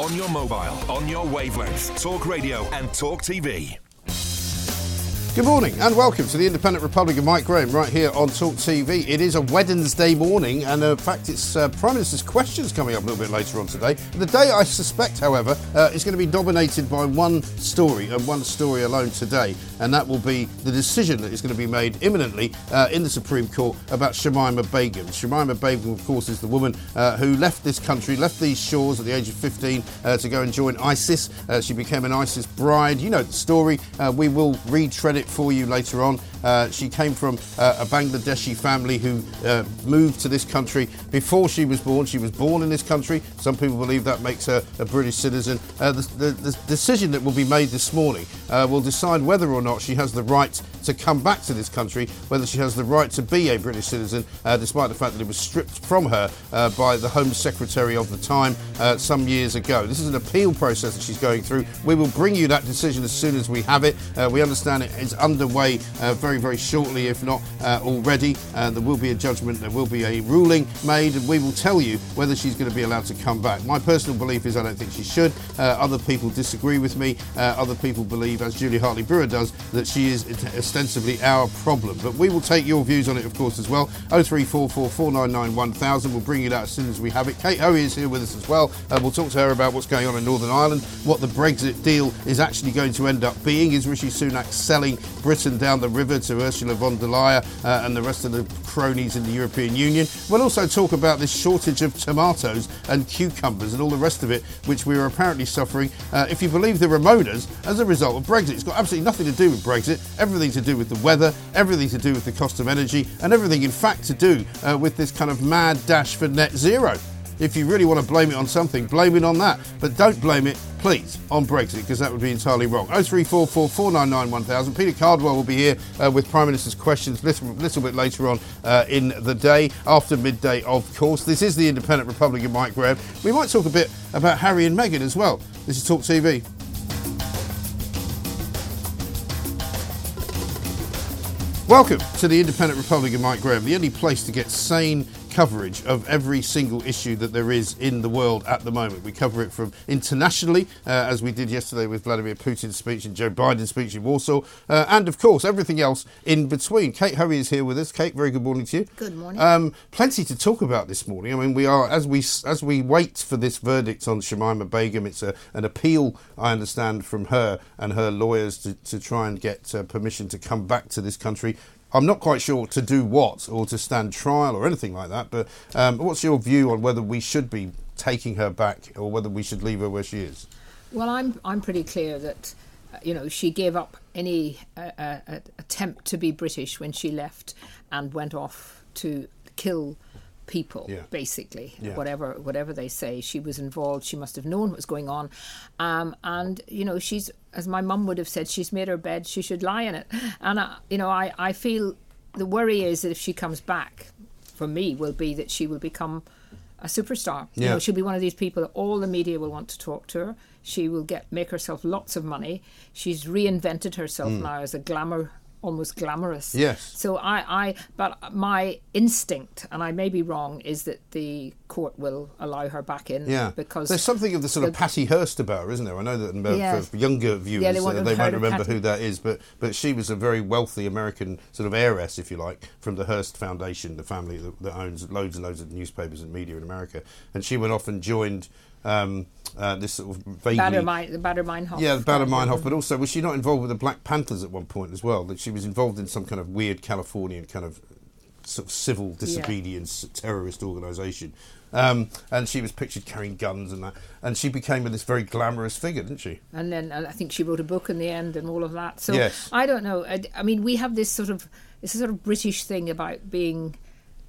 On your mobile, on your wavelength. Talk radio and Talk TV. Good morning and welcome to the Independent Republic of Mike Graham right here on Talk TV. It is a Wednesday morning and uh, in fact it's uh, Prime Minister's questions coming up a little bit later on today. The day I suspect, however, uh, is going to be dominated by one story and one story alone today and that will be the decision that is going to be made imminently uh, in the Supreme Court about Shamima Begum. Shamima Begum, of course, is the woman uh, who left this country, left these shores at the age of 15 uh, to go and join ISIS. she became an ISIS bride. You know the story. we will retread it for you later on. Uh, she came from uh, a Bangladeshi family who uh, moved to this country before she was born. She was born in this country. Some people believe that makes her a British citizen. Uh, the, the, the, decision that will be made this morning uh, will decide whether or not she has the right to come back to this country, whether she has the right to be a British citizen, uh, despite the fact that it was stripped from her by the Home Secretary of the time some years ago. This is an appeal process that she's going through. We will bring you that decision as soon as we have it. we understand it is underway very very, very shortly, if not uh, already. Uh, there will be a judgment, there will be a ruling made, and we will tell you whether she's going to be allowed to come back. My personal belief is I don't think she should. Uh, other people disagree with me. Uh, other people believe, as Julia Hartley Brewer does, that she is ostensibly our problem. But we will take your views on it, of course, as well. 0344 We'll bring you that as soon as we have it. Kate Hoey is here with us as well. Uh, we'll talk to her about what's going on in Northern Ireland, what the Brexit deal is actually going to end up being. Is Rishi Sunak selling Britain down the river to Ursula von der Leyen uh, and the rest of the cronies in the European Union. We'll also talk about this shortage of tomatoes and cucumbers and all the rest of it, which we are apparently suffering, uh, if you believe the Remoaners, as a result of Brexit. It's got absolutely nothing to do with Brexit, everything to do with the weather, everything to do with the cost of energy, and everything, in fact, to do uh, with this kind of mad dash for net zero. If you really want to blame it on something, blame it on that. But don't blame it, please, on Brexit, because that would be entirely wrong. 0344 499 1000. Peter Cardwell will be here uh, with Prime Minister's questions a little, little, bit later on uh, in the day, after midday, of course. This is the Independent Republic of Mike Graham. We might talk a bit about Harry and Meghan as well. This is Talk TV. Welcome to the Independent Republic of Mike Graham, the only place to get sane coverage of every single issue that there is in the world at the moment. We cover it from internationally, uh, as we did yesterday with Vladimir Putin's speech and Joe Biden's speech in Warsaw, uh, and of course everything else in between. Kate Hoey is here with us. Kate, very good morning to you. Good morning. Um, plenty to talk about this morning. I mean, we are as we as we wait for this verdict on Shamima Begum. It's a, an appeal, I understand, from her and her lawyers to, to try and get uh, permission to come back to this country. I'm not quite sure to do what or to stand trial or anything like that. But um, what's your view on whether we should be taking her back or whether we should leave her where she is? Well, I'm I'm pretty clear that uh, you know she gave up any uh, uh, attempt to be British when she left and went off to kill people yeah. basically yeah. whatever whatever they say she was involved she must have known what was going on um, and you know she's as my mum would have said she's made her bed she should lie in it and I, you know I, I feel the worry is that if she comes back for me will be that she will become a superstar yeah. you know she'll be one of these people that all the media will want to talk to her she will get make herself lots of money she's reinvented herself mm. now as a glamour almost glamorous. Yes. So I, I, but my instinct, and I may be wrong, is that the court will allow her back in. Yeah. Because there's something of the sort of Patty Hearst about her, isn't there? I know that uh, yeah. for younger viewers yeah, they, uh, they won't remember Patty. who that is, but but she was a very wealthy American sort of heiress, if you like, from the Hearst Foundation, the family that, that owns loads and loads of newspapers and media in America, and she went off and joined um, uh, this sort of vaguely... Baader, the Meinhof. Yeah, the Baader Meinhof, but also was she not involved with the Black Panthers at one point as well? That she was involved in some kind of weird Californian kind of sort of civil disobedience yeah. terrorist organisation. Um, and she was pictured carrying guns and that, and she became this very glamorous figure, didn't she? And then I think she wrote a book in the end and all of that. So yes. I don't know. I, I mean, we have this sort of this sort of British thing about being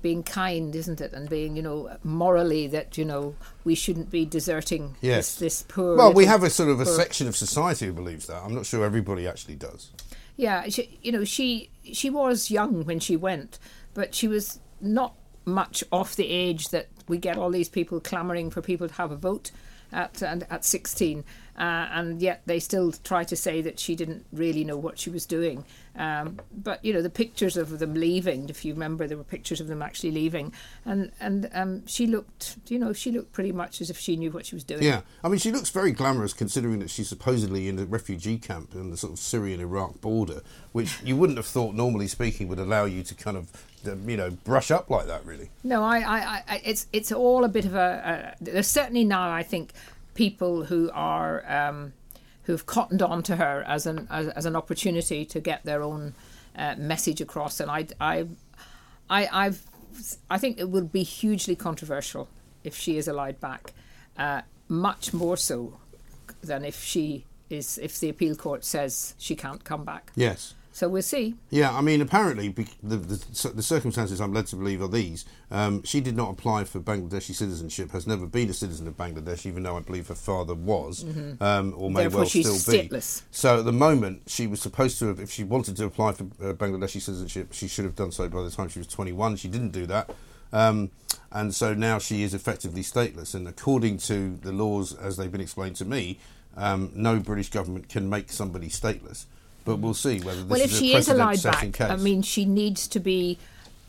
being kind, isn't it? And being, you know, morally that you know we shouldn't be deserting yes. this, this poor. Well, we have a sort of a section of society who believes that. I'm not sure everybody actually does. Yeah, she, you know, she she was young when she went, but she was not much off the age that we get all these people clamouring for people to have a vote at and at 16. Uh, and yet they still try to say that she didn't really know what she was doing. Um, but you know the pictures of them leaving. If you remember, there were pictures of them actually leaving, and and um, she looked, you know, she looked pretty much as if she knew what she was doing. Yeah, I mean, she looks very glamorous considering that she's supposedly in a refugee camp in the sort of Syrian-Iraq border, which you wouldn't have thought, normally speaking, would allow you to kind of you know brush up like that really no I, I, I it's it's all a bit of a, a there's certainly now i think people who are um, who've cottoned on to her as an as, as an opportunity to get their own uh, message across, and I I I I've, I think it will be hugely controversial if she is allowed back, uh, much more so than if she is if the appeal court says she can't come back. Yes. So we'll see. Yeah, I mean, apparently the, the, the circumstances I'm led to believe are these: um, she did not apply for Bangladeshi citizenship, has never been a citizen of Bangladesh, even though I believe her father was, mm-hmm. um, or may Therefore well she's still stateless. be. So at the moment, she was supposed to have, if she wanted to apply for uh, Bangladeshi citizenship, she should have done so by the time she was 21. She didn't do that. Um, and so now she is effectively stateless. And according to the laws as they've been explained to me, um, no British government can make somebody stateless but we'll see whether this well, if is she is allowed back, case. I mean, she needs to be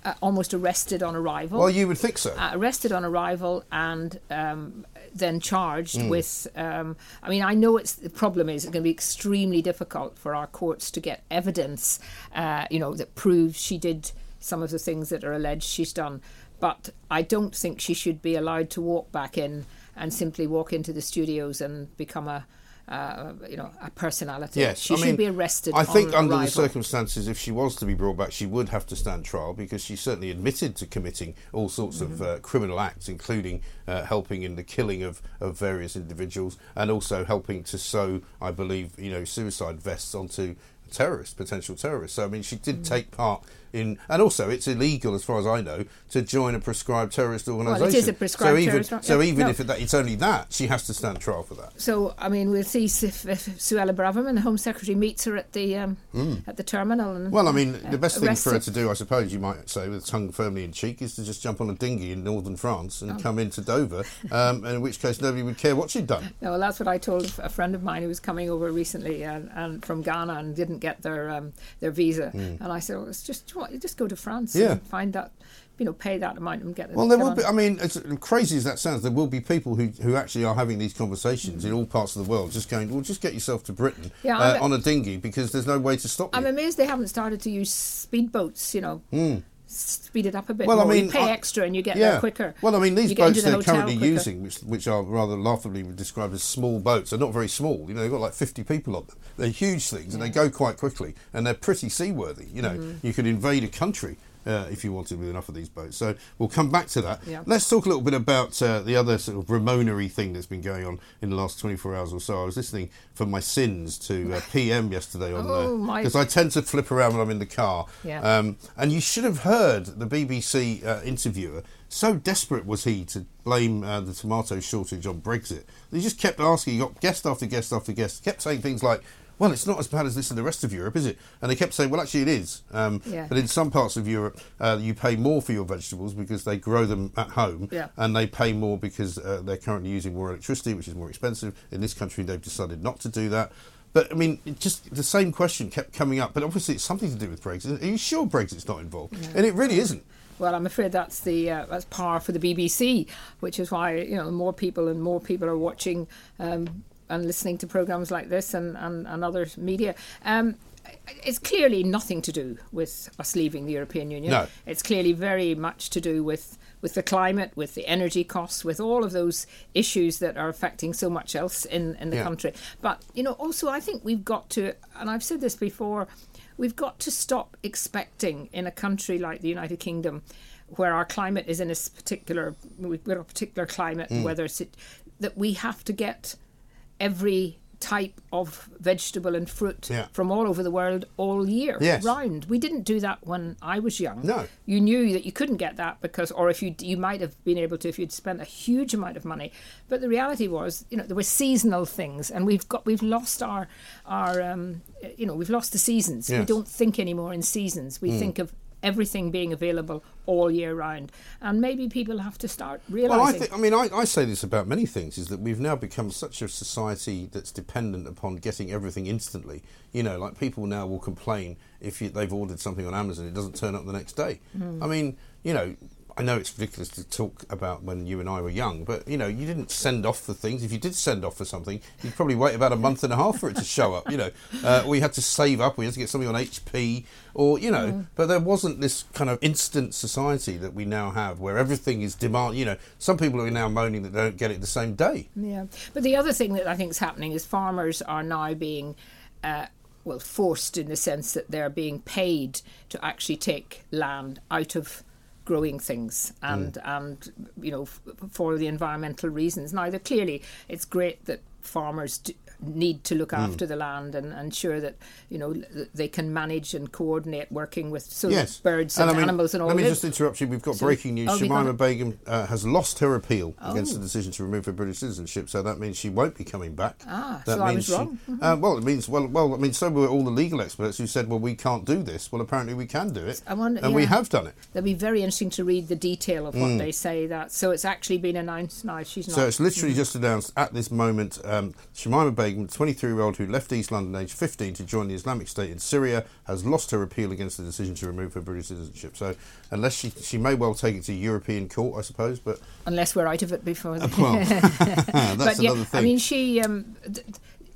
uh, almost arrested on arrival. Well, you would think so. Uh, arrested on arrival and um, then charged mm. with. Um, I mean, I know it's the problem is it's going to be extremely difficult for our courts to get evidence, uh, you know, that proves she did some of the things that are alleged she's done. But I don't think she should be allowed to walk back in and simply walk into the studios and become a uh, you know, a personality. Yes, she I should mean, be arrested. I think under arrival. the circumstances, if she was to be brought back, she would have to stand trial because she certainly admitted to committing all sorts mm-hmm. of uh, criminal acts, including uh, helping in the killing of, of various individuals and also helping to sew, I believe, you know, suicide vests onto terrorists, potential terrorists. So I mean, she did mm-hmm. take part in, and also it's illegal, as far as I know, to join a prescribed terrorist organisation. Well, it is a prescribed so even, terrorist. So yeah, even no. if it, it's only that, she has to stand trial for that. So I mean, we'll see if, if Suella Braverman, the Home Secretary, meets her at the um, mm. at the terminal. And, well, I mean, uh, the best thing for her to do, I suppose, you might say, with tongue firmly in cheek, is to just jump on a dinghy in northern France and oh. come into Dover. Um, in which case, nobody would care what she'd done. No, well, that's what I told a friend of mine who was coming over recently and, and from Ghana and didn't get their um, their visa, mm. and I said, well, it's just just go to France yeah. and find that you know, pay that amount and get it. Well, there will be. I mean, as crazy as that sounds, there will be people who, who actually are having these conversations mm-hmm. in all parts of the world, just going, well, just get yourself to Britain yeah, uh, on a dinghy because there's no way to stop I'm you. amazed they haven't started to use speedboats. You know. Mm. Speed it up a bit. Well, more. I mean, you pay I, extra and you get yeah. there quicker. Well, I mean, these boats the they're currently quicker. using, which, which are rather laughably described as small boats, are not very small. You know, they've got like 50 people on them. They're huge things yeah. and they go quite quickly and they're pretty seaworthy. You know, mm-hmm. you could invade a country uh, if you wanted with enough of these boats. So we'll come back to that. Yeah. Let's talk a little bit about uh, the other sort of Remoanery thing that's been going on in the last 24 hours or so. I was listening for my sins to uh, PM yesterday on because oh, I tend to flip around when I'm in the car. Yeah. Um, and you should have heard the BBC uh, interviewer. So desperate was he to blame uh, the tomato shortage on Brexit. He just kept asking. He got guest after guest after guest. Kept saying things like, well, it's not as bad as this in the rest of Europe, is it? And they kept saying, well, actually, it is. Um, yeah. But in some parts of Europe, uh, you pay more for your vegetables because they grow them at home, yeah. and they pay more because uh, they're currently using more electricity, which is more expensive. In this country, they've decided not to do that. But I mean, just the same question kept coming up. But obviously, it's something to do with Brexit. Are you sure Brexit's not involved? Yeah. And it really isn't. Well, I'm afraid that's the uh, that's par for the BBC, which is why you know more people and more people are watching um, and listening to programs like this and, and, and other media. Um, it's clearly nothing to do with us leaving the European Union. No. It's clearly very much to do with, with the climate, with the energy costs, with all of those issues that are affecting so much else in, in the yeah. country. But, you know, also I think we've got to, and I've said this before, we've got to stop expecting in a country like the United Kingdom where our climate is in a particular, we've got a particular climate, mm. whether it's, that we have to get every type of vegetable and fruit yeah. from all over the world all year yes. round. We didn't do that when I was young. No. You knew that you couldn't get that because or if you you might have been able to if you'd spent a huge amount of money. But the reality was, you know, there were seasonal things and we've got we've lost our our um, you know, we've lost the seasons. Yes. We don't think anymore in seasons. We mm. think of everything being available all year round. And maybe people have to start realizing. Well, I, think, I mean, I, I say this about many things: is that we've now become such a society that's dependent upon getting everything instantly. You know, like people now will complain if you, they've ordered something on Amazon, it doesn't turn up the next day. Mm. I mean, you know, I know it's ridiculous to talk about when you and I were young, but you know, you didn't send off for things. If you did send off for something, you'd probably wait about a month and a half for it to show up. You know, uh, we had to save up. We had to get something on HP, or you know, mm. but there wasn't this kind of instant society that we now have, where everything is demand. You know, some people are now moaning that they don't get it the same day. Yeah, but the other thing that I think is happening is farmers are now being. Uh, well, forced in the sense that they're being paid to actually take land out of growing things and mm. and you know f- for the environmental reasons. Now, clearly, it's great that farmers do, need to look mm. after the land and ensure that you know they can manage and coordinate working with so yes. birds and, and I mean, animals and all. Let me live. just interrupt you. We've got so, breaking news. Oh, Shamima Begum uh, has lost her appeal oh. against the decision to remove her British citizenship, so that means she won't be coming back. Ah, that so means I was she, wrong. Mm-hmm. Uh, well, it means well, well, I mean, so were all the legal experts who said, well, we can't do this. Well, apparently we can do it, wonder, and yeah. we have done it. That'd be very interesting to read the detail of what mm. they say. That so it's actually been announced now. She's not. So it's literally mm. just announced at this moment. Um, Shamima Begum, 23 year old who left East London aged 15 to join the Islamic State in Syria, has lost her appeal against the decision to remove her British citizenship. So, unless she she may well take it to European court, I suppose, but unless we're out of it before. Uh, well, that's but, yeah, another thing. I mean, she. Um, th-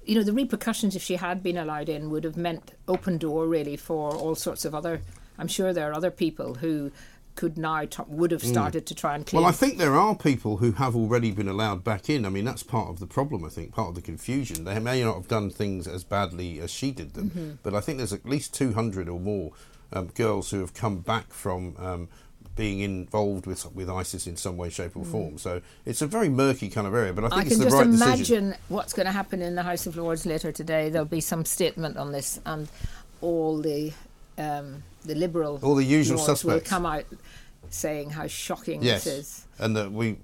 you know, the repercussions if she had been allowed in would have meant open door really for all sorts of other. I'm sure there are other people who could now t- would have hmm. started mm. to try and clear. Well, I think there are people who have already been allowed back in. I mean, that's part of the problem. I think part of the confusion. They may not have done things as badly as she did them, mm-hmm. but I think there's at least 200 or more um, girls who have come back from. Um, being involved with with ISIS in some way, shape, or mm. form. So it's a very murky kind of area. But I think I it's the right decision. I can just imagine what's going to happen in the House of Lords later today. There'll be some statement on this, and all the um, the liberal all the usual suspects will come out saying how shocking yes. this is. And that we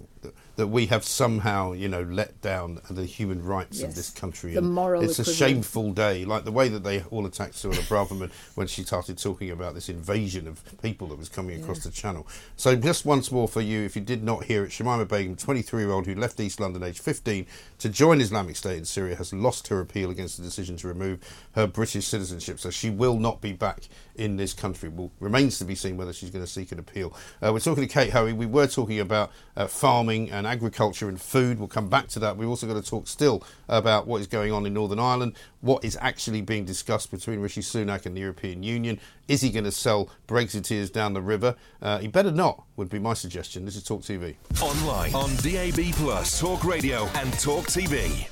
that we have somehow, you know, let down the human rights yes. of this country. The moral It's a shameful day, like the way that they all attacked Suella Braverman when she started talking about this invasion of people that was coming across yeah. the channel. So just once more for you, if you did not hear it, Shamima Begum, 23-year-old who left East London aged 15 to join Islamic State in Syria, has lost her appeal against the decision to remove her British citizenship. So she will not be back in this country. Well, remains to be seen whether she's going to seek an appeal. Uh, we're talking to Kate Hoey. We were talking about uh, farming and agriculture and food. We'll come back to that. We've also got to talk still about what is going on in Northern Ireland, what is actually being discussed between Rishi Sunak and the European Union. Is he going to sell Brexiteers down the river? Uh, he better not, would be my suggestion. This is Talk TV. Online, on DAB, Plus, Talk Radio, and Talk TV.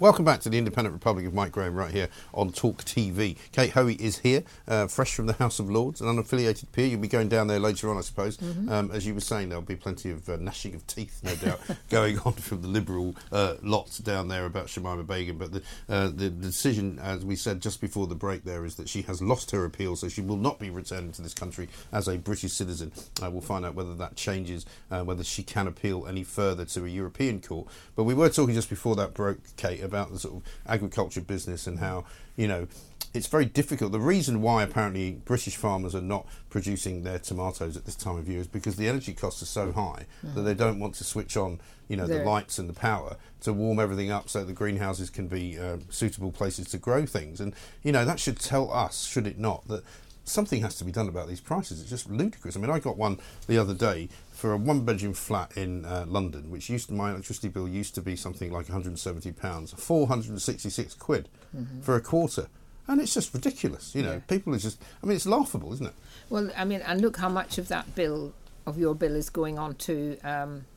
Welcome back to the Independent Republic of Mike Graham right here on Talk TV. Kate Hoey is here, uh, fresh from the House of Lords, an unaffiliated peer. You'll be going down there later on, I suppose. Mm-hmm. Um, as you were saying, there'll be plenty of uh, gnashing of teeth, no doubt, going on from the Liberal uh, lot down there about Shamima Begum. But the, uh, the decision, as we said just before the break, there is that she has lost her appeal, so she will not be returning to this country as a British citizen. Uh, we'll find out whether that changes, uh, whether she can appeal any further to a European court. But we were talking just before that broke, Kate, about the sort of agriculture business and how you know it's very difficult. The reason why apparently British farmers are not producing their tomatoes at this time of year is because the energy costs are so high mm. that they don't want to switch on, you know, the lights and the power to warm everything up so the greenhouses can be uh, suitable places to grow things. And you know that should tell us, should it not, that something has to be done about these prices. It's just ludicrous. I mean, I got one the other day for a one bedroom flat in uh, London, which used to, my electricity bill used to be something like 170 pounds, 466 quid mm-hmm. for a quarter. And it's just ridiculous, you know. Yeah. People are just, I mean, it's laughable, isn't it? Well, I mean, and look how much of that bill, of your bill, is going on to um, to,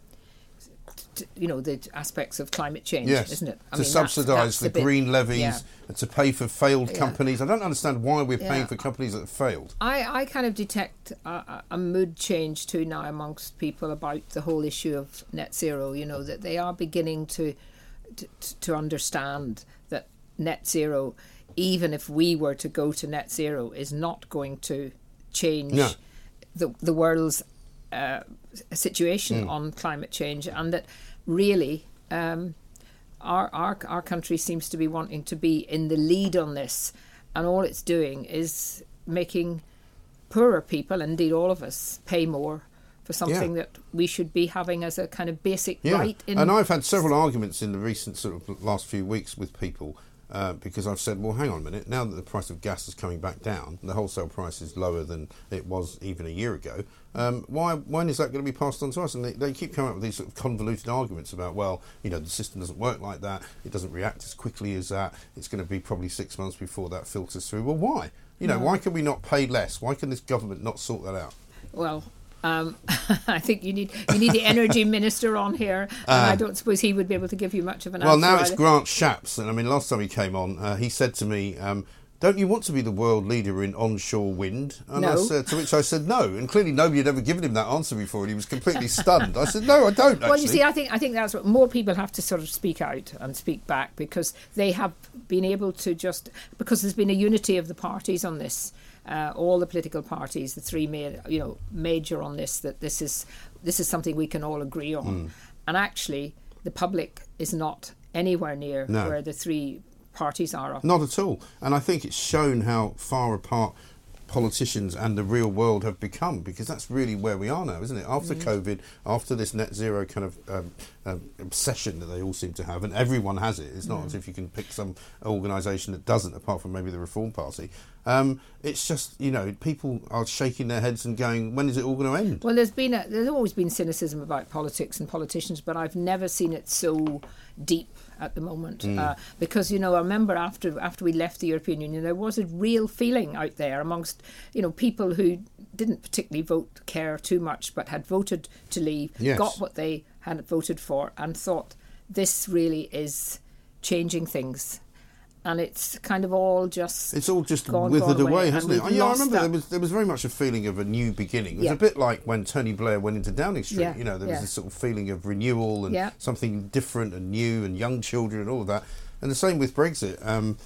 you know the aspects of climate change, yes. isn't it? I to subsidise the, the green levies, yeah. to pay for failed yeah. companies. I don't understand why we're paying for companies that have failed. I, I kind of detect a, a, mood change too now amongst people about the whole issue of net zero. You know that they are beginning to to, to understand that net zero, even if we were to go to net zero, is not going to change no. the the world's uh, situation mm. on climate change, and that really um, our, our our country seems to be wanting to be in the lead on this, and all it's doing is making poorer people, indeed all of us, pay more for something yeah. that we should be having as a kind of basic yeah. right. and I've had several arguments in the recent sort of last few weeks with people uh, because I've said, well, hang on a minute. Now that the price of gas is coming back down, the wholesale price is lower than it was even a year ago. Um, why? When is that going to be passed on to us? And they, they keep coming up with these sort of convoluted arguments about, well, you know, the system doesn't work like that. It doesn't react as quickly as that. It's going to be probably six months before that filters through. Well, why? You know, no. why can we not pay less? Why can this government not sort that out? Well, um, I think you need you need the energy minister on here, and I um, don't suppose he would be able to give you much of an well, answer. Well, now it's Grant Shapps, and I mean, last time he came on, uh, he said to me. Um, don't you want to be the world leader in onshore wind? And no. I said, to which I said no. And clearly nobody had ever given him that answer before, and he was completely stunned. I said, no, I don't. Actually. Well, you see, I think I think that's what more people have to sort of speak out and speak back because they have been able to just because there's been a unity of the parties on this uh, all the political parties, the three ma- you know major on this that this is this is something we can all agree on, mm. and actually the public is not anywhere near no. where the three parties are. Not at all, and I think it's shown how far apart politicians and the real world have become because that's really where we are now, isn't it? After mm. COVID, after this net zero kind of um, um, obsession that they all seem to have, and everyone has it. It's not mm. as if you can pick some organisation that doesn't, apart from maybe the Reform Party. Um, it's just you know people are shaking their heads and going, when is it all going to end? Well, there's been a, there's always been cynicism about politics and politicians, but I've never seen it so deep at the moment mm. uh, because you know I remember after after we left the European Union there was a real feeling out there amongst you know people who didn't particularly vote care too much but had voted to leave yes. got what they had voted for and thought this really is changing things and it's kind of all just it's all just gone, withered gone away, away, hasn't it? Oh, yeah, I remember there was there was very much a feeling of a new beginning. It was yeah. a bit like when Tony Blair went into Downing Street. Yeah. You know, there was yeah. this sort of feeling of renewal and something different and new and young children and all of that. And the same with Brexit. Um,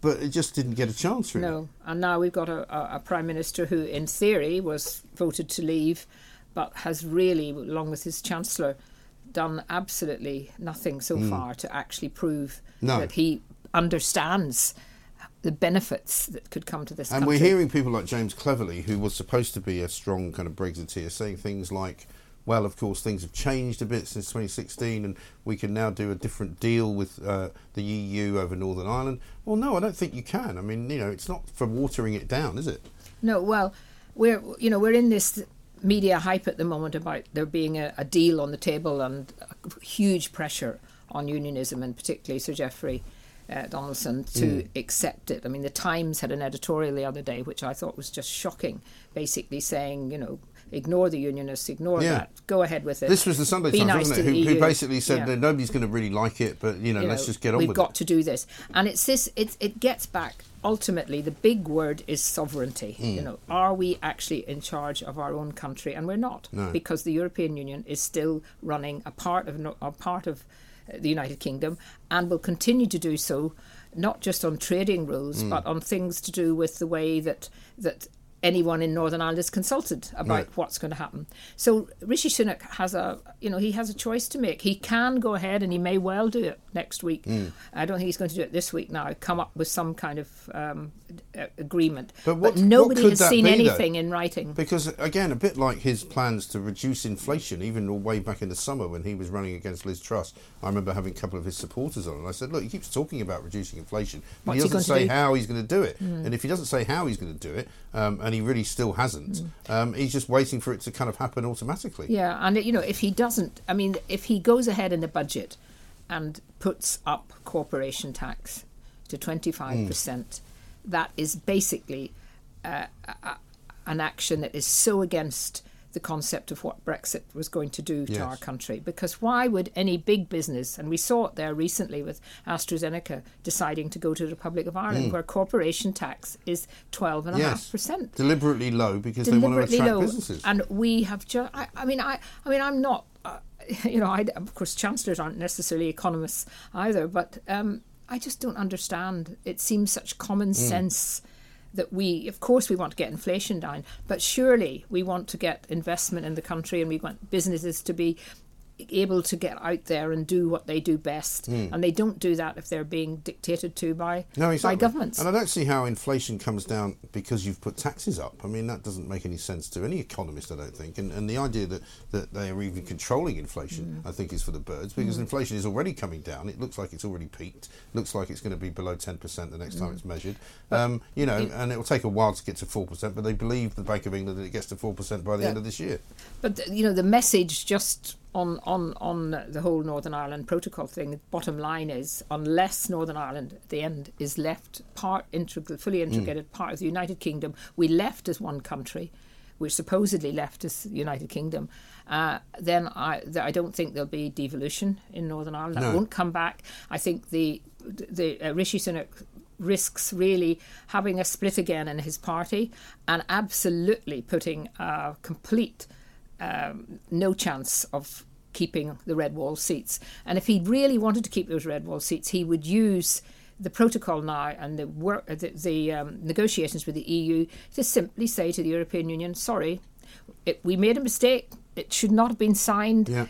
but it just didn't get a chance, really. No, and now we've got a, a, a prime minister who, in theory, was voted to leave, but has really, along with his chancellor, done absolutely nothing so mm. far to actually prove no. that he understands the benefits that could come to this and country. we're hearing people like James Cleverly, who was supposed to be a strong kind of Brexiteer, saying things like, well, of course, things have changed a bit since 2016, and we can now do a different deal with uh, the EU over Northern Ireland. Well, no, I don't think you can. I mean, you know, it's not for watering it down, is it? No, well, we're you know we're in this media hype at the moment about there being a, a deal on the table and huge pressure on unionism, and particularly Sir Jeffrey uh, Donaldson to mm. accept it. I mean, the Times had an editorial the other day which I thought was just shocking, basically saying, you know, ignore the unionists, ignore yeah. that, go ahead with it. This was the Sunday Times, nice wasn't it? Who, who, basically said yeah. nobody's going to really like it, but you know, you let's just get on with it. We've got to do this, and it's this. It it gets back. Ultimately, the big word is sovereignty. Mm. You know, are we actually in charge of our own country? And we're not, no. because the European Union is still running a part of a part of the United Kingdom and will continue to do so, not just on trading rules, mm. but on things to do with the way that that anyone in Northern Ireland is consulted about right. what's going to happen. So Rishi Sunak has a, you know, he has a choice to make. He can go ahead and he may well do it next week. Mm. I don't think he's going to do it this week now. Come up with some kind of um, agreement. But, what, but nobody has seen be, anything though? in writing. Because again, a bit like his plans to reduce inflation, even way back in the summer when he was running against Liz Truss. I remember having a couple of his supporters on, and I said, "Look, he keeps talking about reducing inflation, but What's he doesn't he say how he's going to do it. Mm. And if he doesn't say how he's going to do it, um, and he really still hasn't. Mm. Um, he's just waiting for it to kind of happen automatically. Yeah, and you know, if he doesn't, I mean, if he goes ahead in the budget and puts up corporation tax to twenty five percent, mm. that is basically uh, a, an action that is so against the concept of what Brexit was going to do to yes. our country. Because why would any big business, and we saw it there recently with AstraZeneca deciding to go to the Republic of Ireland, mm. where corporation tax is 12.5%. Yes. Deliberately low because Deliberately they want to attract low. businesses. And we have just, I, I, mean, I, I mean, I'm not, uh, you know, I, of course, chancellors aren't necessarily economists either, but um, I just don't understand. It seems such common mm. sense that we, of course, we want to get inflation down, but surely we want to get investment in the country and we want businesses to be able to get out there and do what they do best. Mm. And they don't do that if they're being dictated to by, no, exactly. by governments. And I don't see how inflation comes down because you've put taxes up. I mean, that doesn't make any sense to any economist, I don't think. And, and the idea that, that they are even controlling inflation, mm. I think, is for the birds because mm. inflation is already coming down. It looks like it's already peaked. It looks like it's going to be below 10% the next time mm. it's measured. Um, you know, it, and it will take a while to get to 4%, but they believe the Bank of England that it gets to 4% by the yeah. end of this year. But, you know, the message just on, on, on the whole Northern Ireland protocol thing, the bottom line is unless Northern Ireland at the end is left part integral, fully mm. integrated mm. part of the United Kingdom, we left as one country, we're supposedly left as the United Kingdom, uh, then I, I don't think there'll be devolution in Northern Ireland. That no. won't come back. I think the the uh, Rishi Sunak risks really having a split again in his party and absolutely putting a complete um, no chance of keeping the red wall seats. And if he really wanted to keep those red wall seats, he would use the protocol now and the work, the, the um, negotiations with the EU to simply say to the European Union, "Sorry, it, we made a mistake. It should not have been signed. Yeah.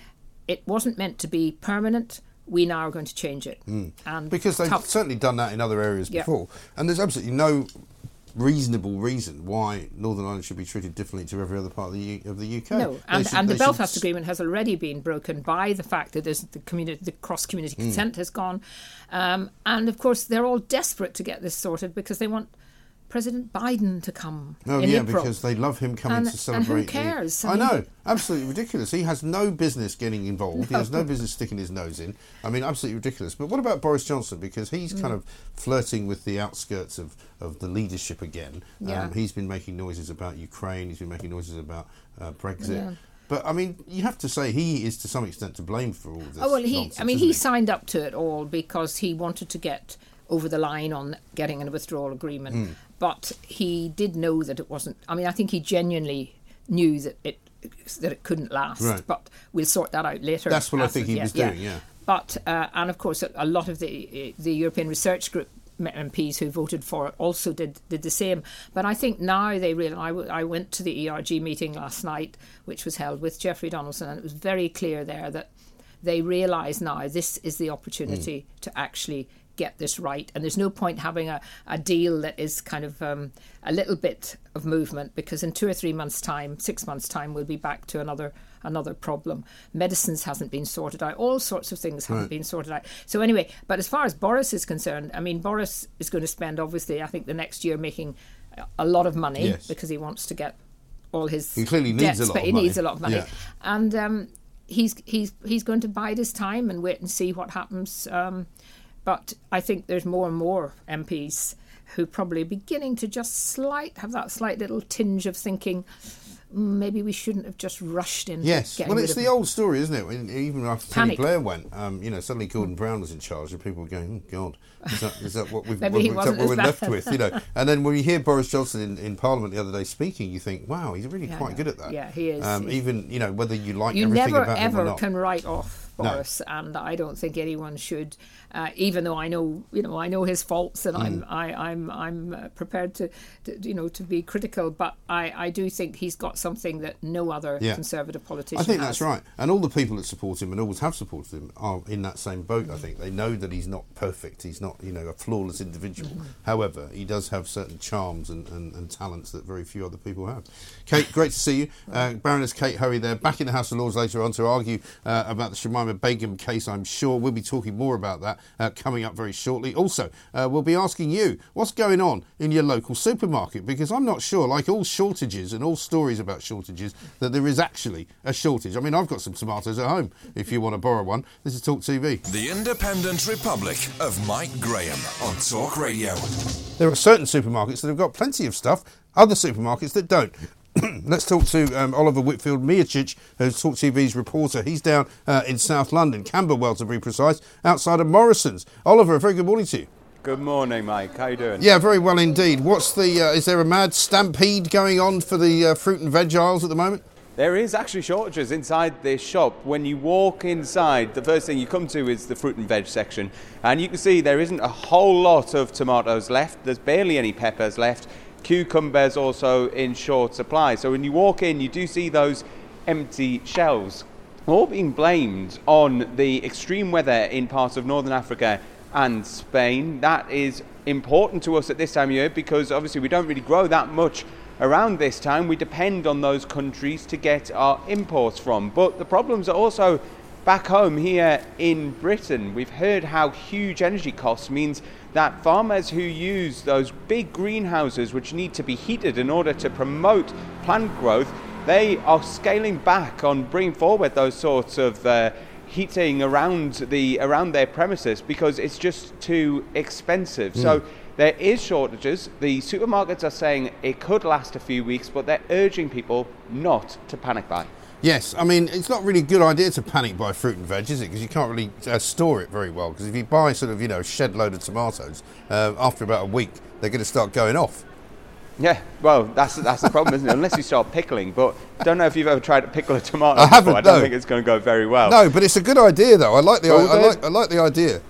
It wasn't meant to be permanent." we now are going to change it. Mm. And because they've tough. certainly done that in other areas before, and there's absolutely no reasonable reason why Northern Ireland should be treated differently to every other part of the, U- of the UK. No, and, should, and the Belfast should... Agreement has already been broken by the fact that there's the community, the cross community mm. consent has gone, um, and of course they're all desperate to get this sorted because they want President Biden to come. Oh yeah, April. because they love him coming and, to celebrate. And who cares? The, I, I mean, know, absolutely ridiculous. He has no business getting involved. No. He has no business sticking his nose in. I mean, absolutely ridiculous. But what about Boris Johnson? Because he's mm. kind of flirting with the outskirts of, of the leadership again. Yeah. Um, he's been making noises about Ukraine. He's been making noises about uh, Brexit. Yeah. But I mean, you have to say he is to some extent to blame for all this. Oh well, he. Nonsense, I mean, he, he signed up to it all because he wanted to get over the line on getting a withdrawal agreement. Mm. But he did know that it wasn't. I mean, I think he genuinely knew that it that it couldn't last. Right. But we'll sort that out later. That's what I think he yeah, was doing. Yeah. yeah. But uh, and of course, a lot of the the European Research Group MPs who voted for it also did did the same. But I think now they realise. I, w- I went to the ERG meeting last night, which was held with Jeffrey Donaldson, and it was very clear there that they realise now this is the opportunity mm. to actually get this right. And there's no point having a, a deal that is kind of um, a little bit of movement because in two or three months' time, six months' time, we'll be back to another another problem. Medicines hasn't been sorted out. All sorts of things haven't right. been sorted out. So anyway, but as far as Boris is concerned, I mean, Boris is going to spend obviously, I think, the next year making a lot of money yes. because he wants to get all his he clearly needs debts, a lot but he money. needs a lot of money, yeah. and um, he's he's he's going to bide his time and wait and see what happens. Um, but I think there's more and more MPs who probably are beginning to just slight have that slight little tinge of thinking maybe we shouldn't have just rushed in. Yes, well, it's the old story, isn't it? Even after Tony Blair went, um, you know, suddenly Gordon Brown was in charge, and people were going, "Oh God, is that, is that what we've what, what we're left with?" You know, and then when you hear Boris Johnson in, in Parliament the other day speaking, you think, "Wow, he's really yeah, quite good at that." Yeah, he is. Um, even you know whether you like you everything never about ever him or not. can write off Boris, no. and I don't think anyone should uh, even though I know you know I know his faults and mm. I'm I, I'm I'm uh, prepared to, to, you know to be critical, but I, I do think he's got something that no other yeah. conservative politician. I think has. that's right, and all the people that support him and always have supported him are in that same boat. Mm. I think they know that he's not perfect, he's not you know a flawless individual. Mm. However, he does have certain charms and, and, and, talents that very few other people have. Kate, great to see you, uh, Baroness Kate Hoey. There, back in the House of Lords later on to argue uh, about the Shamima Begum case. I'm sure we'll be talking more about that uh, coming up very shortly. Also, uh, we'll be asking you what's going on in your local supermarket because I'm not sure, like all shortages and all stories about shortages, that there is actually a shortage. I mean, I've got some tomatoes at home if you want to borrow one. This is Talk TV. The Independent Republic of Mike Graham on Talk Radio. There are certain supermarkets that have got plenty of stuff, other supermarkets that don't. Let's talk to um, Oliver Whitfield Miocic, who's Talk TV's reporter. He's down uh, in South London, Camberwell to be precise, outside of Morrison's. Oliver, a very good morning to you. Good morning, Mike. How you doing? Yeah, very well indeed. What's the? Uh, is there a mad stampede going on for the uh, fruit and veg aisles at the moment? There is actually shortages inside this shop. When you walk inside, the first thing you come to is the fruit and veg section, and you can see there isn't a whole lot of tomatoes left. There's barely any peppers left cucumbers also in short supply. So when you walk in, you do see those empty shelves. all being blamed on the extreme weather in parts of northern Africa and Spain. That is important to us at this time of year because obviously we don't really grow that much around this time. We depend on those countries to get our imports from. But the problems are also back home here in Britain. We've heard how huge energy costs means that farmers who use those big greenhouses which need to be heated in order to promote plant growth, they are scaling back on bringing forward those sorts of uh, heating around the around their premises because it's just too expensive. Mm. So there is shortages. The supermarkets are saying it could last a few weeks, but they're urging people not to panic buy. Yes, I mean it's not really a good idea to panic buy fruit and veg, is it? Because you can't really uh, store it very well. Because if you buy sort of you know a shed load of tomatoes, uh, after about a week they're going to start going off. Yeah, well, that's that's the problem, isn't it? Unless you start pickling. But don't know if you've ever tried to pickle a tomato. I haven't. Before. I don't no. think it's going to go very well. No, but it's a good idea, though. I like the I, I, like, I like the idea.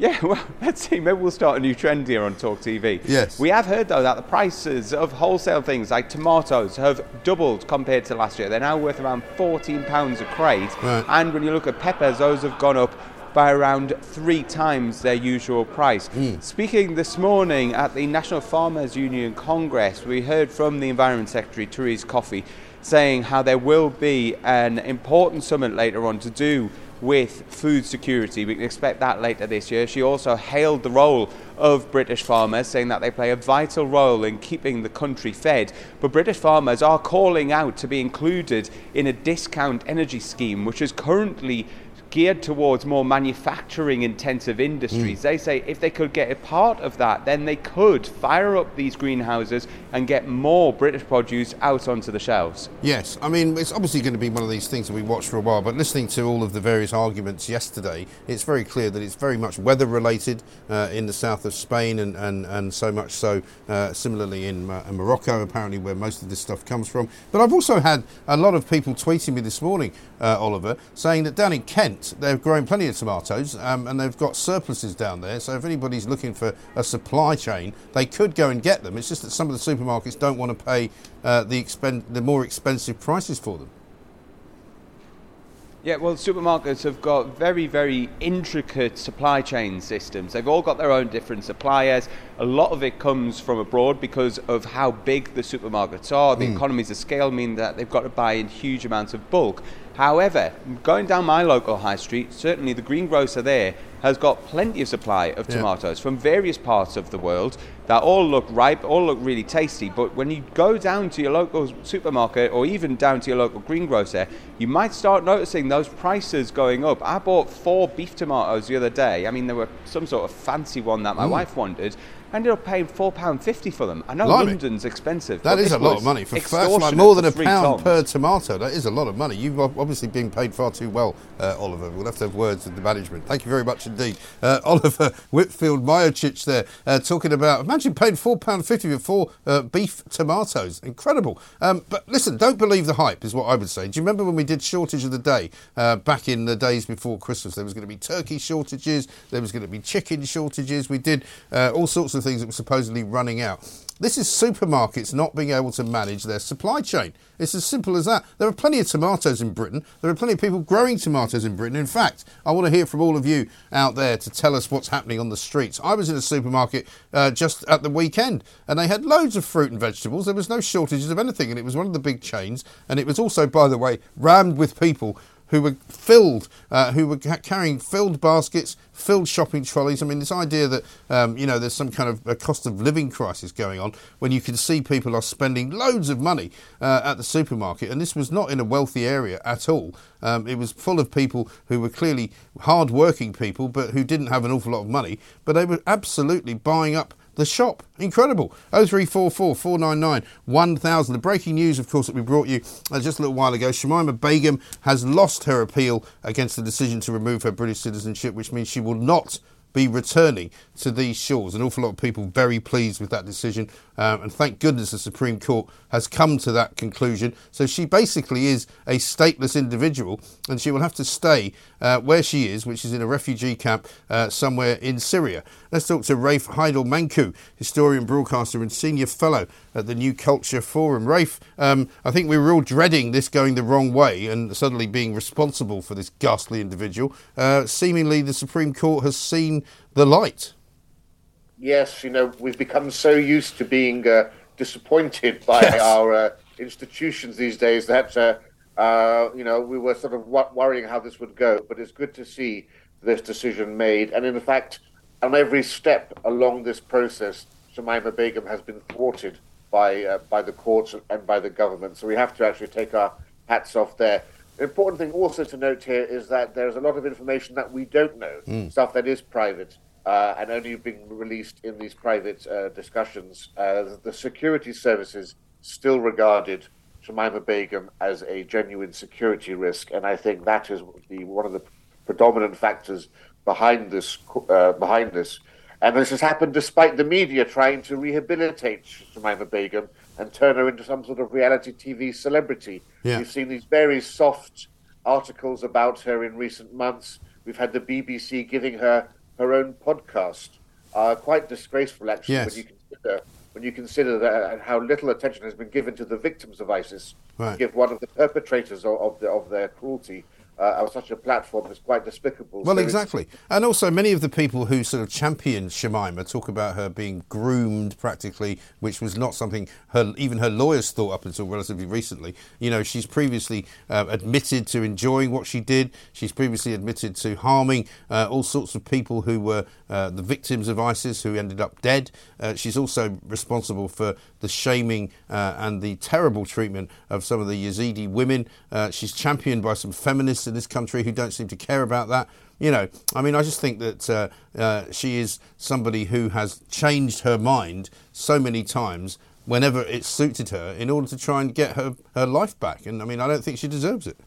Yeah, well, let's see. Maybe we'll start a new trend here on Talk TV. Yes. We have heard, though, that the prices of wholesale things like tomatoes have doubled compared to last year. They're now worth around £14 a crate. Right. And when you look at peppers, those have gone up by around three times their usual price. Mm. Speaking this morning at the National Farmers Union Congress, we heard from the Environment Secretary, Therese Coffey, saying how there will be an important summit later on to do with food security. We can expect that later this year. She also hailed the role of British farmers, saying that they play a vital role in keeping the country fed. But British farmers are calling out to be included in a discount energy scheme, which is currently geared towards more manufacturing intensive industries. Mm. They say if they could get a part of that, then they could fire up these greenhouses and get more British produce out onto the shelves. Yes, I mean, it's obviously going to be one of these things that we watch for a while, but listening to all of the various arguments yesterday, it's very clear that it's very much weather related uh, in the south of Spain and, and, and so much so uh, similarly in, uh, in Morocco, apparently, where most of this stuff comes from. But I've also had a lot of people tweeting me this morning, uh, Oliver, saying that down in Kent, they've grown plenty of tomatoes um, and they've got surpluses down there. So if anybody's looking for a supply chain, they could go and get them. It's just that some of the supermarkets don't want to pay uh, the, expen- the more expensive prices for them. Yeah, well, supermarkets have got very, very intricate supply chain systems. They've all got their own different suppliers. A lot of it comes from abroad because of how big the supermarkets are. The mm. economies of scale mean that they've got to buy in huge amounts of bulk. However, going down my local high street, certainly the greengrocer there has got plenty of supply of yeah. tomatoes from various parts of the world that all look ripe, all look really tasty. But when you go down to your local supermarket or even down to your local greengrocer, you might start noticing those prices going up. I bought four beef tomatoes the other day. I mean, there were some sort of fancy one that my mm. wife wanted I ended up paying four pound fifty for them. I know Blimey. London's expensive. That is a lot of money for first, like more than a pound per tomato. That is a lot of money. You've obviously been paid far too well, uh, Oliver. We'll have to have words with the management. Thank you very much indeed, uh, Oliver Whitfield Miocic there uh, talking about. Imagine paying four pound fifty for four uh, beef tomatoes. Incredible. Um, but listen, don't believe the hype is what I would say. Do you remember when we did shortage of the day uh, back in the days before Christmas? There was going to be turkey shortages. There was going to be chicken shortages. We did uh, all sorts of of things that were supposedly running out. This is supermarkets not being able to manage their supply chain. It's as simple as that. There are plenty of tomatoes in Britain. There are plenty of people growing tomatoes in Britain. In fact, I want to hear from all of you out there to tell us what's happening on the streets. I was in a supermarket uh, just at the weekend and they had loads of fruit and vegetables. There was no shortages of anything and it was one of the big chains. And it was also, by the way, rammed with people who were filled, uh, who were carrying filled baskets, filled shopping trolleys. I mean, this idea that um, you know there's some kind of a cost of living crisis going on when you can see people are spending loads of money uh, at the supermarket, and this was not in a wealthy area at all. Um, it was full of people who were clearly hard-working people, but who didn't have an awful lot of money, but they were absolutely buying up the shop. Incredible. 0344 499 1000. The breaking news, of course, that we brought you uh, just a little while ago Shamima Begum has lost her appeal against the decision to remove her British citizenship, which means she will not be returning to these shores. An awful lot of people very pleased with that decision, um, and thank goodness the Supreme Court has come to that conclusion. So she basically is a stateless individual, and she will have to stay uh, where she is, which is in a refugee camp uh, somewhere in Syria. Let's talk to Rafe Heydel Mankoo, historian, broadcaster, and senior fellow at the New Culture Forum. Rafe, um, I think we were all dreading this going the wrong way and suddenly being responsible for this ghastly individual. Uh, seemingly, the Supreme Court has seen the light. Yes, you know, we've become so used to being uh, disappointed by yes. our uh, institutions these days that, uh, uh, you know, we were sort of worrying how this would go. But it's good to see this decision made. And in fact, on every step along this process, Shamima Begum has been thwarted by uh, by the courts and by the government. So we have to actually take our hats off there. The important thing also to note here is that there's a lot of information that we don't know, mm. stuff that is private uh, and only being released in these private uh, discussions. Uh, the security services still regarded Shamima Begum as a genuine security risk, and I think that is the, one of the predominant factors behind this. Uh, behind this. And this has happened despite the media trying to rehabilitate Shamima Begum and turn her into some sort of reality TV celebrity. Yeah. We've seen these very soft articles about her in recent months. We've had the BBC giving her her own podcast. Uh, quite disgraceful, actually, yes. when you consider when you consider that and how little attention has been given to the victims of ISIS. Right. Give one of the perpetrators of, of, the, of their cruelty uh, such a platform is quite despicable. Well, so exactly. And also, many of the people who sort of champion Shamima talk about her being groomed practically, which was not something her even her lawyers thought up until relatively recently. You know, she's previously uh, admitted to enjoying what she did. She's previously admitted to harming uh, all sorts of people who were uh, the victims of ISIS who ended up dead. Uh, she's also responsible for the shaming uh, and the terrible treatment of some of the Yazidi women. she's championed by some feminists in this country who don't seem to care about that. You know, I mean, I just think that uh, uh, she is somebody who has changed her mind so many times whenever it suited her in order to try and get her, her life back. And I mean, I don't think she deserves it.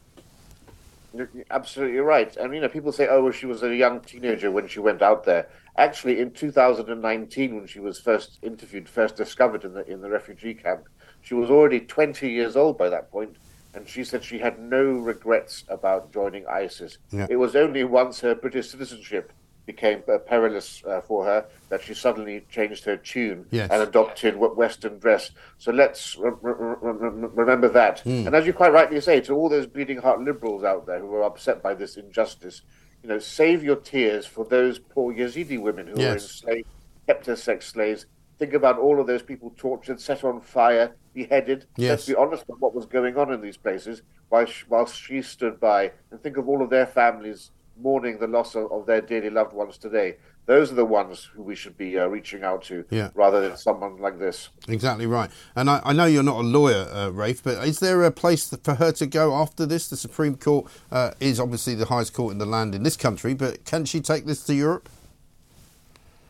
You're absolutely right. And, you know, people say, oh, well, she was a young teenager when she went out there. Actually, in 2019, when she was first interviewed, first discovered in the, in the refugee camp, she was already 20 years old by that point and she said she had no regrets about joining ISIS. Yeah. It was only once her British citizenship became uh, perilous uh, for her that she suddenly changed her tune yes. and adopted Western dress. So let's re- re- re- remember that. Mm. And as you quite rightly say, to all those bleeding heart liberals out there who are upset by this injustice, you know, save your tears for those poor Yazidi women who yes. were enslaved, kept as sex slaves. Think about all of those people tortured, set on fire, beheaded. Yes. Let's be honest about what was going on in these places while she, whilst she stood by and think of all of their families mourning the loss of, of, their dearly loved ones today. Those are the ones who we should be uh, reaching out to yeah. rather than someone like this. Exactly right. And I, I know you're not a lawyer, uh, Rafe, but is there a place for her to go after this? The Supreme Court uh, is obviously the highest court in the land in this country, but can she take this to Europe?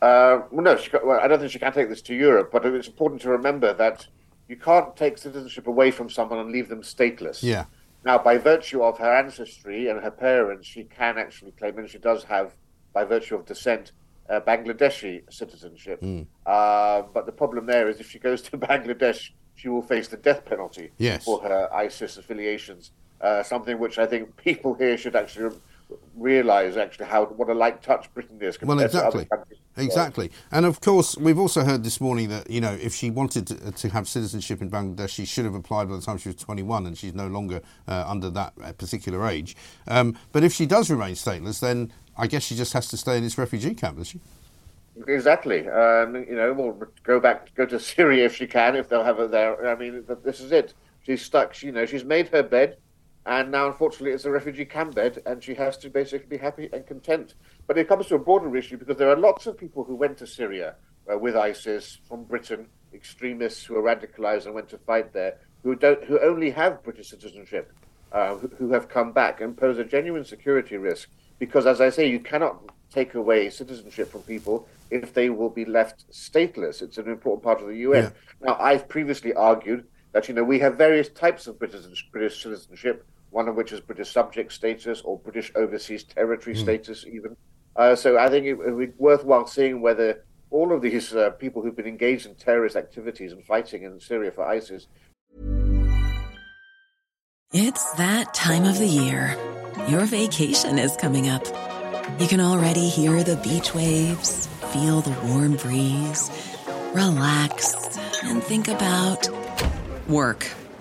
Uh, well, no, she, well, I don't think she can take this to Europe, but it's important to remember that you can't take citizenship away from someone and leave them stateless. Yeah. Now, by virtue of her ancestry and her parents, she can actually claim, and she does have, by virtue of descent, uh, Bangladeshi citizenship. Mm. Uh, but the problem there is if she goes to Bangladesh, she will face the death penalty yes. for her ISIS affiliations. Uh, something which I think people here should actually realise actually how what a light touch Britain is compared well, exactly. to other countries. Exactly, and of course we've also heard this morning that you know if she wanted to, to, have citizenship in Bangladesh, she should have applied by the time she was 21, and she's no longer uh, under that uh, particular age. Um, but if she does remain stateless, then I guess she just has to stay in this refugee camp, does she? Exactly. Um, you know, we'll go back, go to Syria if she can, if they'll have her there. I mean, this is it. She's stuck. She, you know, she's made her bed and now unfortunately it's a refugee camp bed and she has to basically be happy and content. But it comes to a broader issue because there are lots of people who went to syria uh, with isis from britain extremists who are radicalized and went to fight there who don't who only have british citizenship uh, who, who have come back and pose a genuine security risk. Because as i say you cannot take away citizenship from people if they will be left stateless. It's an important part of the un yeah. now i've previously argued that you know we have various types of british, british citizenship one of which is British subject status or British overseas territory mm. status, even. Uh, so I think it would be worthwhile seeing whether all of these uh, people who've been engaged in terrorist activities and fighting in Syria for ISIS. It's that time of the year. Your vacation is coming up. You can already hear the beach waves, feel the warm breeze, relax, and think about work.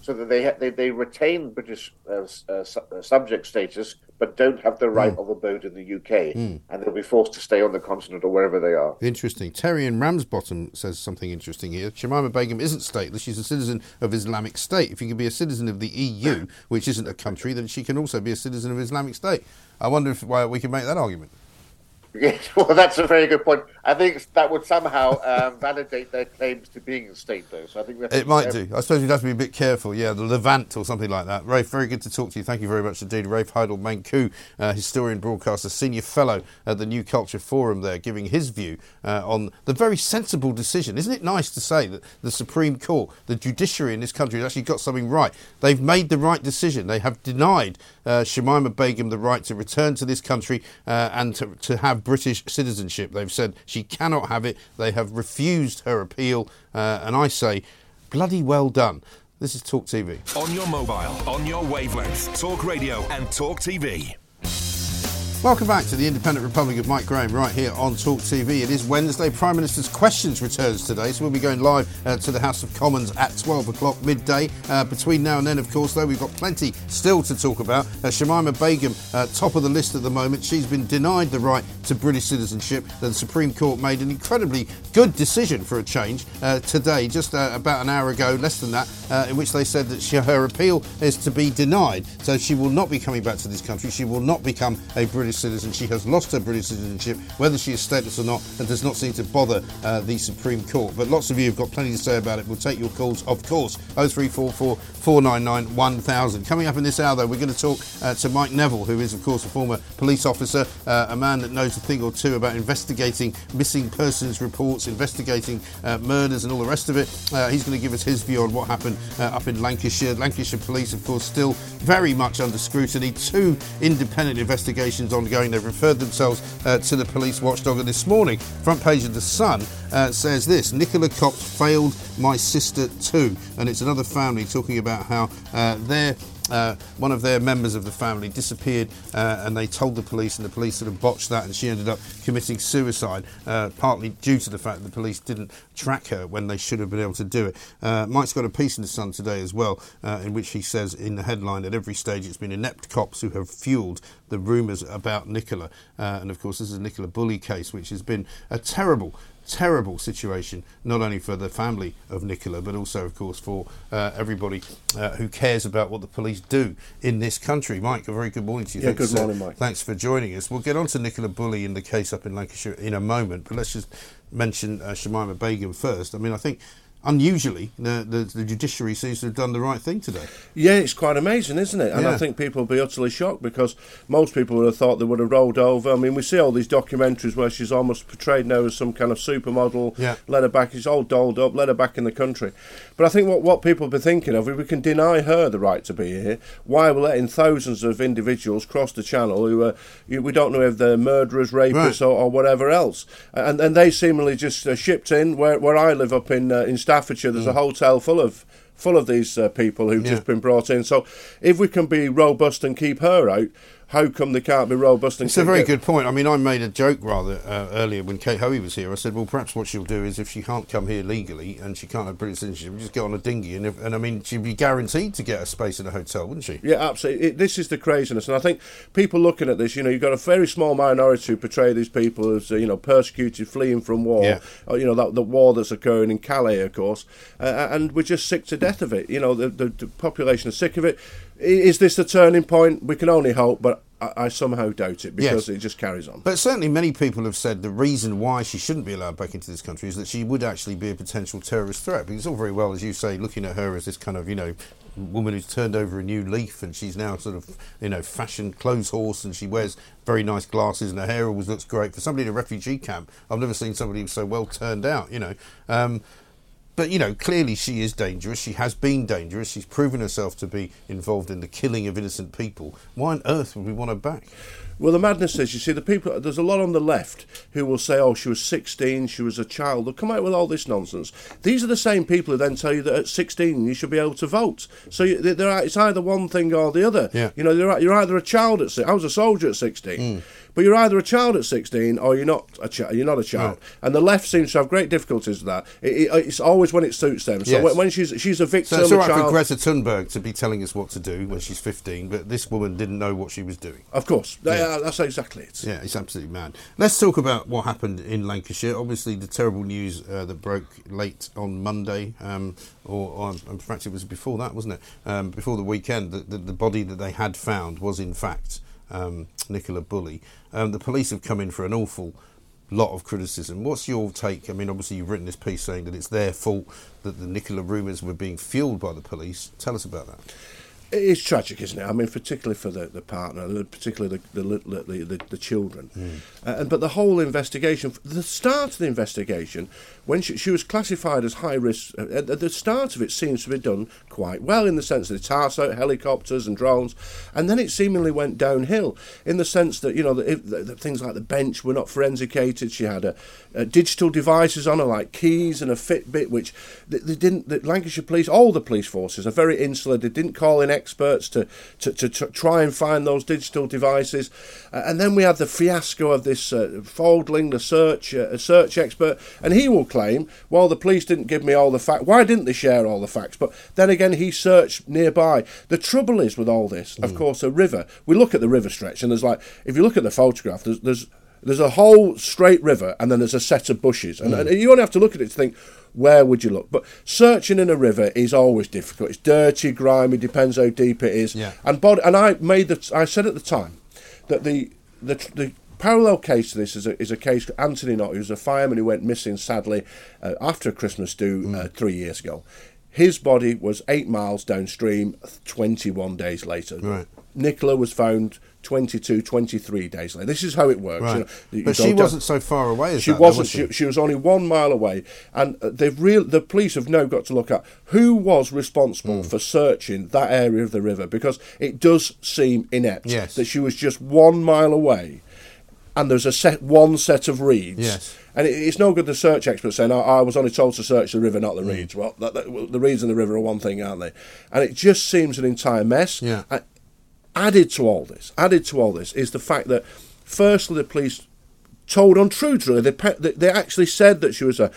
so that they they, they retain British uh, uh, uh, subject status but don't have the right mm. of abode in the UK, mm. and they'll be forced to stay on the continent or wherever they are. Interesting. Terry in Ramsbottom says something interesting here. Shamima Begum isn't stateless; she's a citizen of Islamic State. If you can be a citizen of the EU, which isn't a country, then she can also be a citizen of Islamic State. I wonder if why we can make that argument. Yes, well, that's a very good point. I think that would somehow um, validate their claims to being a state, though. So I think it might do. I suppose you'd have to be a bit careful. Yeah, the Levant or something like that. Rafe, very good to talk to you. Thank you very much indeed. Rafe Heydel Mankoo, uh, historian, broadcaster, senior fellow at the New Culture Forum, there, giving his view uh, on the very sensible decision. Isn't it nice to say that the Supreme Court, the judiciary in this country, has actually got something right? They've made the right decision. They have denied uh, Shamima Begum the right to return to this country uh, and to, to have British citizenship. They've said she cannot have it. They have refused her appeal. Uh, and I say, bloody well done. This is Talk TV. On your mobile, on your wavelength, Talk Radio and Talk TV. Welcome back to the Independent Republic of Mike Graham right here on Talk TV. It is Wednesday. Prime Minister's Questions returns today, so we'll be going live uh, to the House of Commons at 12 o'clock midday. Uh, between now and then, of course, though, we've got plenty still to talk about. Uh, Shamima Begum, uh, top of the list at the moment. She's been denied the right to British citizenship. The Supreme Court made an incredibly good decision for a change uh, today, just uh, about an hour ago, less than that, in which they said that she, her appeal is to be denied. So she will not be coming back to this country. She will not become a British British citizen. She has lost her British citizenship, whether she is stateless or not, and does not seem to bother uh, the Supreme Court. But lots of you have got plenty to say about it. We'll take your calls, of course. 0344 499 1000. Coming up in this hour, though, we're going to talk uh, to Mike Neville, who is, of course, a former police officer, uh, a man that knows a thing or two about investigating missing persons reports, investigating uh, murders, and all the rest of it. Uh, he's going to give us his view on what happened uh, up in Lancashire. Lancashire police, of course, still very much under scrutiny. Two independent investigations ongoing. They've referred themselves uh, to the police watchdog. And this morning, front page of The Sun says this Nicola Cox failed my sister too. And it's another family talking about how uh, their uh, one of their members of the family disappeared uh, and they told the police and the police sort of botched that and she ended up committing suicide uh, partly due to the fact that the police didn't track her when they should have been able to do it. Uh, Mike's got a piece in the Sun today as well uh, in which he says in the headline at every stage it's been inept cops who have fueled the rumours about Nicola. Uh, and of course this is a Nicola Bulley case which has been a terrible terrible situation, not only for the family of Nicola, but also, of course, for uh, everybody uh, who cares about what the police do in this country. Mike, a very good morning to you. Yeah, thanks, good morning, Mike. Thanks for joining us. We'll get on to Nicola Bulley in the case up in Lancashire in a moment, but let's just mention uh, Shamima Begum first. I mean, I think unusually, the, the, the, judiciary seems to have done the right thing today. Yeah, it's quite amazing, isn't it? And yeah. I think people will be utterly shocked because most people would have thought they would have rolled over. I mean, we see all these documentaries where she's almost portrayed now as some kind of supermodel, yeah. let her back, she's all dolled up, let her back in the country. But I think what, what people will be thinking of, if we can deny her the right to be here, why are we letting thousands of individuals cross the channel who are, we don't know if they're murderers, rapists, right. or, or, whatever else. And, and they seemingly just uh, shipped in where, where I live up in, uh, in Staffordshire, there's mm. a hotel full of full of these uh, people who've yeah. just been brought in. So if we can be robust and keep her out, how come they can't be robust? And? It's a very good point. I mean, I made a joke rather uh, earlier when Kate Hoey was here. I said, well, perhaps what she'll do is if she can't come here legally and she can't have British citizenship, just get on a dinghy and, if, and I mean, she'd be guaranteed to get a space in a hotel, wouldn't she? Yeah, absolutely. It, this is the craziness, and I think people looking at this, you know, you've got a very small minority who portray these people as uh, you know persecuted, fleeing from war. Yeah. Uh, you know that the war that's occurring in Calais, of course, uh, and we're just sick to death of it. You know, the, the, the population is sick of it. Is this the turning point? We can only hope, but I, I somehow doubt it because yes. it just carries on. But certainly, many people have said the reason why she shouldn't be allowed back into this country is that she would actually be a potential terrorist threat. Because it's all very well, as you say, looking at her as this kind of, you know, woman who's turned over a new leaf and she's now sort of you know fashion clothes horse and she wears very nice glasses and her hair always looks great for somebody in a refugee camp. I've never seen somebody who's so well turned out. You know. Um, but you know, clearly she is dangerous. She has been dangerous. She's proven herself to be involved in the killing of innocent people. Why on earth would we want her back? Well, the madness is, you see, the people. There's a lot on the left who will say, "Oh, she was 16, she was a child." They'll come out with all this nonsense. These are the same people who then tell you that at 16 you should be able to vote. So you, it's either one thing or the other. Yeah. You know, you're, you're either a child at. I was a soldier at 16. Mm. But you're either a child at 16 or you're not a child. You're not a child. Right. And the left seems to have great difficulties with that. It, it, it's always when it suits them. So yes. when, when, she's she's a victim, so it's all right child, for Greta Thunberg to be telling us what to do when she's 15, but this woman didn't know what she was doing. Of course, yeah. that's exactly it. Yeah, it's absolutely mad. Let's talk about what happened in Lancashire. Obviously, the terrible news uh, that broke late on Monday, um, or, or, in fact, it was before that, wasn't it? Um, before the weekend, the, the, the body that they had found was in fact um, Nicola Bulley. Um, the police have come in for an awful lot of criticism. What's your take? I mean, obviously, you've written this piece saying that it's their fault that the Nicola rumours were being fueled by the police. Tell us about that it is tragic, isn't it? I mean, particularly for the, the partner, particularly the the, the, the, the children. Mm. Uh, but the whole investigation, the start of the investigation, when she, she was classified as high risk, uh, at the start of it seems to be done quite well in the sense that it's out helicopters and drones, and then it seemingly went downhill in the sense that you know the, the, things like the bench were not forensicated. She had a, a digital devices on her like keys and a Fitbit, which they, they didn't. The Lancashire Police, all the police forces are very insular. They didn't call in experts to, to, to, to try and find those digital devices. Uh, and then we had the fiasco of this uh, Faulding, the search uh, search expert, and he will claim, well, the police didn't give me all the facts. Why didn't they share all the facts? But then again, he searched nearby. The trouble is with all this, mm. of course, a river. We look at the river stretch, and there's like, if you look at the photograph, there's, there's there's a whole straight river and then there's a set of bushes and, mm. and, you only have to look at it to think where would you look? But searching in a river is always difficult. It's dirty, grimy, depends how deep it is. Yeah. And bod- and I made the I said at the time that the the the parallel case to this is a, is a case Anthony Knott, who's a fireman who went missing sadly uh, after a Christmas do mm. uh, three years ago. His body was eight miles downstream, 21 days later. Right. Nicola was found 22, 23 days later. This is how it works. Right. You know, but she wasn't so far away as she that, wasn't. Was she? She, she? was only one mile away, and uh, they've real. The police have now got to look at who was responsible mm. for searching that area of the river because it does seem inept yes. that she was just one mile away, and there's a set one set of reeds. Yes. And it, it's no good the search expert saying, oh, "I was only told to search the river, not the mm. reeds." Well, that, that, the reeds and the river are one thing, aren't they? And it just seems an entire mess. Yeah. And, added to all this, added to all this, is the fact that firstly the police told untruthfully. They they actually said that she was a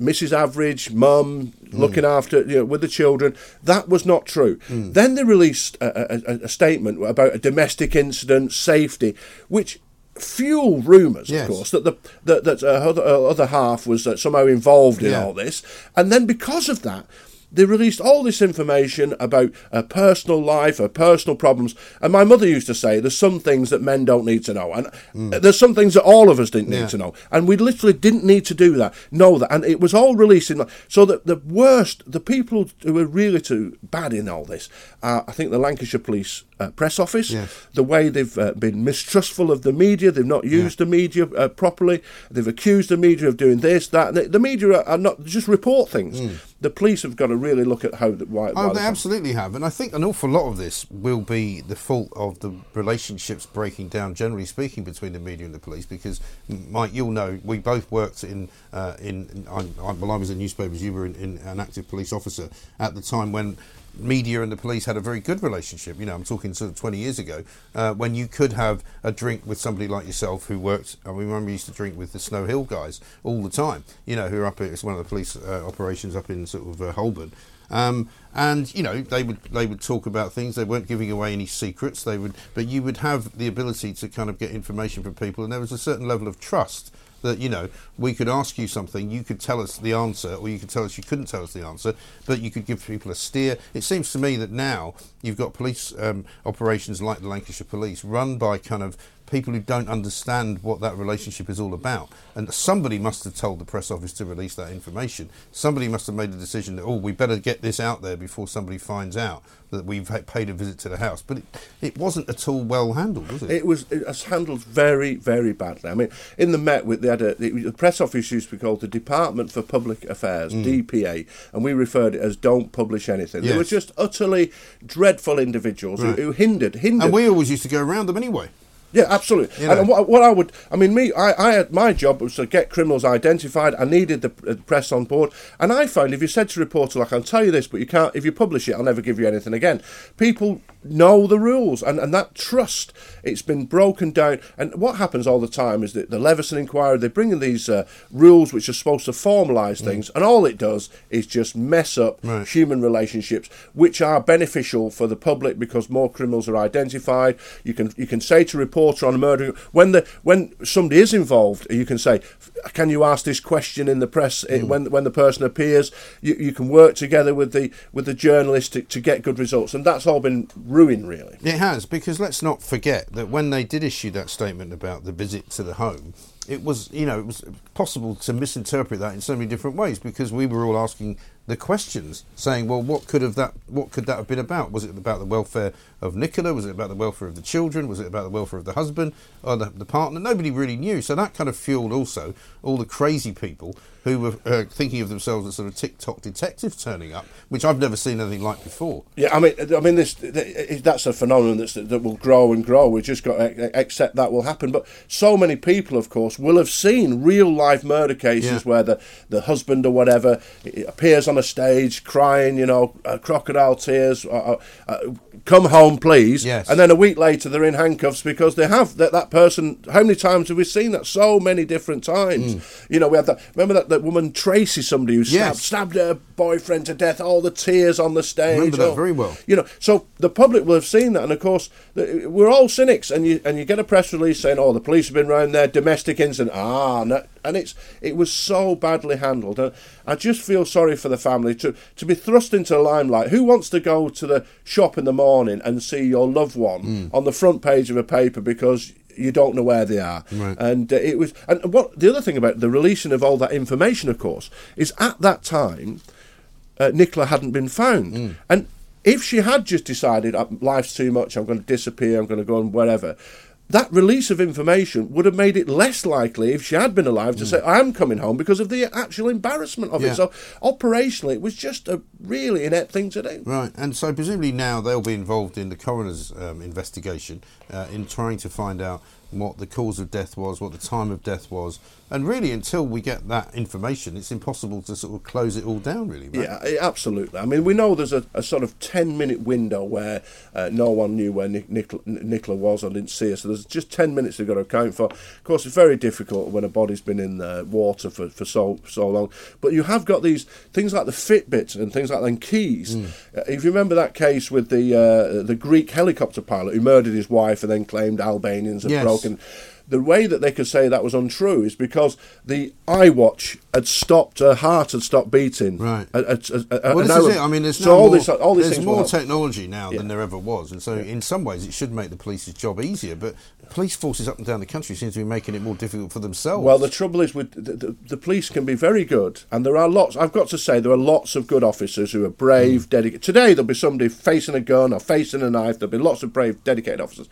Mrs. Average mum mm. looking after you know with the children. That was not true. Mm. Then they released a, a, a, statement about a domestic incident, safety, which fuel rumours, yes. of course, that the that, that uh, other, uh, other half was uh, somehow involved in yeah. all this, and then because of that they released all this information about her personal life, her personal problems. And my mother used to say, there's some things that men don't need to know. And mm. there's some things that all of us didn't yeah. need to know. And we literally didn't need to do that, know that. And it was all released in So that the worst, the people who were really too bad in all this are, I think, the Lancashire Police uh, press office, yes. the way they've uh, been mistrustful of the media, they've not used yeah. the media uh, properly, they've accused the media of doing this, that. The, the, media are, are, not just report things. Mm. The police have got to really look at how why. Oh, they absolutely have, and I think an awful lot of this will be the fault of the relationships breaking down, generally speaking, between the media and the police. Because Mike, you'll know, we both worked in uh, in. in I, well, I was in newspapers. You were in, in an active police officer at the time when media and the police had a very good relationship. You know, I'm talking sort of 20 years ago, uh, when you could have a drink with somebody like yourself who worked. I remember you used to drink with the Snow Hill guys all the time. You know, who are up. At, it's one of the police uh, operations up in sort of uh, Holborn. Um, and you know they would they would talk about things. They weren't giving away any secrets. They would, but you would have the ability to kind of get information from people, and there was a certain level of trust that you know we could ask you something, you could tell us the answer, or you could tell us you couldn't tell us the answer, but you could give people a steer. It seems to me that now you've got police um, operations like the Lancashire Police run by kind of people who don't understand what that relationship is all about. And somebody must have told the press office to release that information. Somebody must have made a decision that, oh, we better get this out there before somebody finds out that we've paid a visit to the house. But it, it wasn't at all well handled, was it? It was, it was handled very, very badly. I mean, in the Met, they had a, the press office used to be called the Department for Public Affairs, mm. DPA, and we referred it as don't publish anything. Yes. They were just utterly dreadful individuals right. who, who hindered, hindered. And we always used to go around them anyway. Yeah, absolutely. You know. And what, what, I would, I mean, me, I, I had my job was to get criminals identified. I needed the, the, press on board, and I found if you said to a reporter, like, "I'll tell you this, but you can't," if you publish it, I'll never give you anything again. People know the rules, and, and that trust it's been broken down. And what happens all the time is that the Leveson inquiry they bring in these uh, rules which are supposed to formalise mm. things, and all it does is just mess up right. human relationships, which are beneficial for the public because more criminals are identified. You can you can say to a reporter on a murder when the when somebody is involved, you can say, "Can you ask this question in the press mm. when when the person appears?" You, you can work together with the with the journalist to, to get good results, and that's all been ruin, really. It has, because let's not forget that when they did issue that statement about the visit to the home, it was, you know, it was possible to misinterpret that in so many different ways because we were all asking the questions, saying, "Well, what could have that? What could that have been about? Was it about the welfare of Nicola? Was it about the welfare of the children? Was it about the welfare of the husband or the, the partner? Nobody really knew. So that kind of fueled also all the crazy people who were uh, thinking of themselves as sort of TikTok detectives turning up, which I've never seen anything like before. Yeah, I mean, I mean, this that's a phenomenon that's, that will grow and grow. We've just got to accept that will happen. But so many people, of course, will have seen real life murder cases yeah. where the, the husband or whatever appears on a stage crying, you know, uh, crocodile tears, uh, uh, uh, come home, please. Yes. And then a week later, they're in handcuffs because they have that, that person. How many times have we seen that? So many different times. Mm. You know, we had that. Remember that that woman Tracy, somebody who stabbed, yes. stabbed her boyfriend to death, all the tears on the stage. Remember that oh, very well. You know, so the public will have seen that, and of course, we're all cynics, and you and you get a press release saying, "Oh, the police have been round there, domestic incident." Ah, no, and it's it was so badly handled. And I just feel sorry for the family to to be thrust into the limelight. Who wants to go to the shop in the morning and see your loved one mm. on the front page of a paper because you don't know where they are. Right. And uh, it was, and what the other thing about the releasing of all that information, of course, is at that time, uh, Nicola hadn't been found, mm. and if she had just decided uh, life's too much, I'm going to disappear, I'm going to go on wherever, that release of information would have made it less likely if she had been alive to mm. say, I am coming home because of the actual embarrassment of yeah. it. So, operationally, it was just a really inept thing to do. Right, and so presumably now they'll be involved in the coroner's um, investigation uh, in trying to find out what the cause of death was, what the time of death was, and really until we get that information, it's impossible to sort of close it all down. Really, right? yeah, absolutely. I mean, we know there's a, a sort of ten minute window where uh, no one knew where Nic- Nicola, Nicola was or didn't see her, so there's just ten minutes they've got to account for. Of course, it's very difficult when a body's been in the water for, for so so long, but you have got these things like the Fitbit and things like the keys. Mm. Uh, if you remember that case with the uh, the Greek helicopter pilot who murdered his wife and then claimed Albanians had yes. broken the way that they could say that was untrue is because the iWatch had stopped, her heart had stopped beating. Right. A, a, a, well, this is it. I mean, there's so all more, this, all these there's more technology now yeah. than there ever was, and so yeah. in some ways it should make the police's job easier. But police forces up and down the country seem to be making it more difficult for themselves. Well, the trouble is with the, the, the police can be very good, and there are lots. I've got to say there are lots of good officers who are brave, mm. dedicated. Today there'll be somebody facing a gun or facing a knife. There'll be lots of brave, dedicated officers.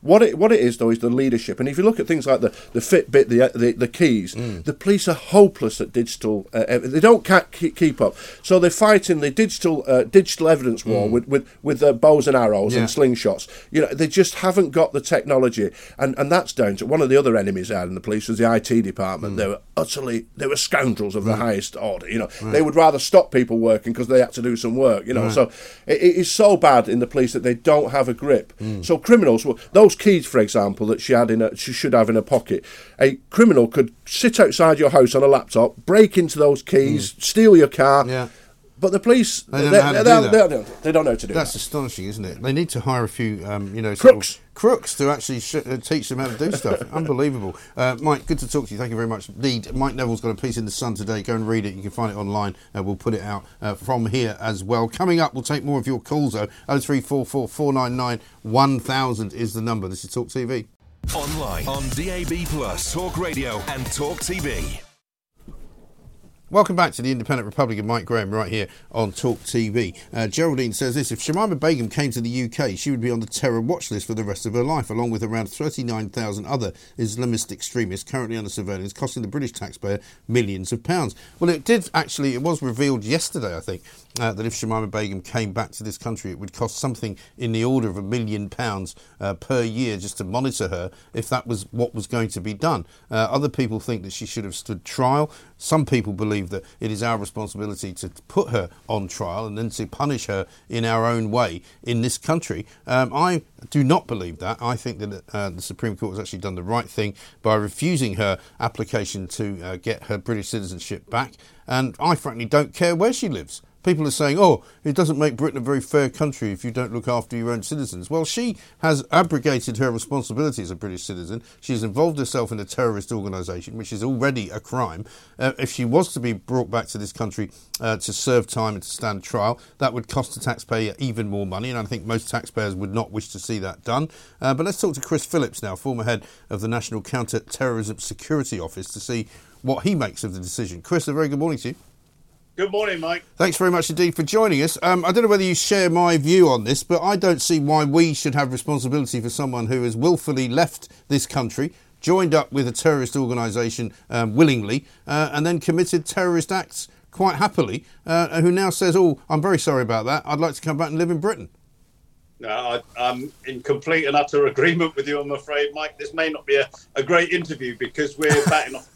What it what it is though is the leadership, and if you look at things like the the Fitbit, the the, the keys, mm. the police are hopeless at digital. Uh, they don't keep up, so they're fighting the digital uh, digital evidence war mm. with with with uh, bows and arrows yeah. and slingshots. You know, they just haven't got the technology and and that's down to one of the other enemies out in the police was the IT department. Mm. They were utterly they were scoundrels of the highest order. You know, right. they would rather stop people working because they had to do some work. You know, right. so it, it is so bad in the police that they don't have a grip. Mm. So criminals, those keys, for example, that she had in a, she should have in her pocket, a criminal could sit outside your house on a laptop, break into those keys, mm. steal your car. Yeah But the police, they don't, know, how to do that. They, don't, know how to do That's that. astonishing, isn't it? They need to hire a few, um, you know, crooks. crooks to actually sh- uh, teach them how to do stuff. Unbelievable. Uh, Mike, good to talk to you. Thank you very much indeed. Mike Neville's got a piece in The Sun today. Go and read it. You can find it online. Uh, we'll put it out uh, from here as well. Coming up, we'll take more of your calls, though. 0344 499 1000 is the number. This is Talk TV. Online, on DAB, Plus, Talk Radio, and Talk TV. Welcome back to the Independent Republican, Mike Graham, right here on Talk TV. Uh, Geraldine says this If Shamima Begum came to the UK, she would be on the terror watch list for the rest of her life, along with around 39,000 other Islamist extremists currently under surveillance, costing the British taxpayer millions of pounds. Well, it did actually, it was revealed yesterday, I think, uh, that if Shamima Begum came back to this country, it would cost something in the order of a million pounds uh, per year just to monitor her if that was what was going to be done. Uh, other people think that she should have stood trial. Some people believe that it is our responsibility to put her on trial and then to punish her in our own way in this country. Um, I do not believe that. I think that uh, the Supreme Court has actually done the right thing by refusing her application to uh, get her British citizenship back. And I frankly don't care where she lives. People are saying, oh, it doesn't make Britain a very fair country if you don't look after your own citizens. Well, she has abrogated her responsibility as a British citizen. She's involved herself in a terrorist organisation, which is already a crime. Uh, if she was to be brought back to this country uh, to serve time and to stand trial, that would cost the taxpayer even more money, and I think most taxpayers would not wish to see that done. Uh, but let's talk to Chris Phillips now, former head of the National Counter Terrorism Security Office, to see what he makes of the decision. Chris, a very good morning to you. Good morning, Mike. Thanks very much indeed for joining us. Um, I don't know whether you share my view on this, but I don't see why we should have responsibility for someone who has willfully left this country, joined up with a terrorist organisation um, willingly, uh, and then committed terrorist acts quite happily, uh, who now says, Oh, I'm very sorry about that. I'd like to come back and live in Britain. No, I, am in complete and utter agreement with you, I'm afraid, Mike. This may not be a, a great interview because we're batting off.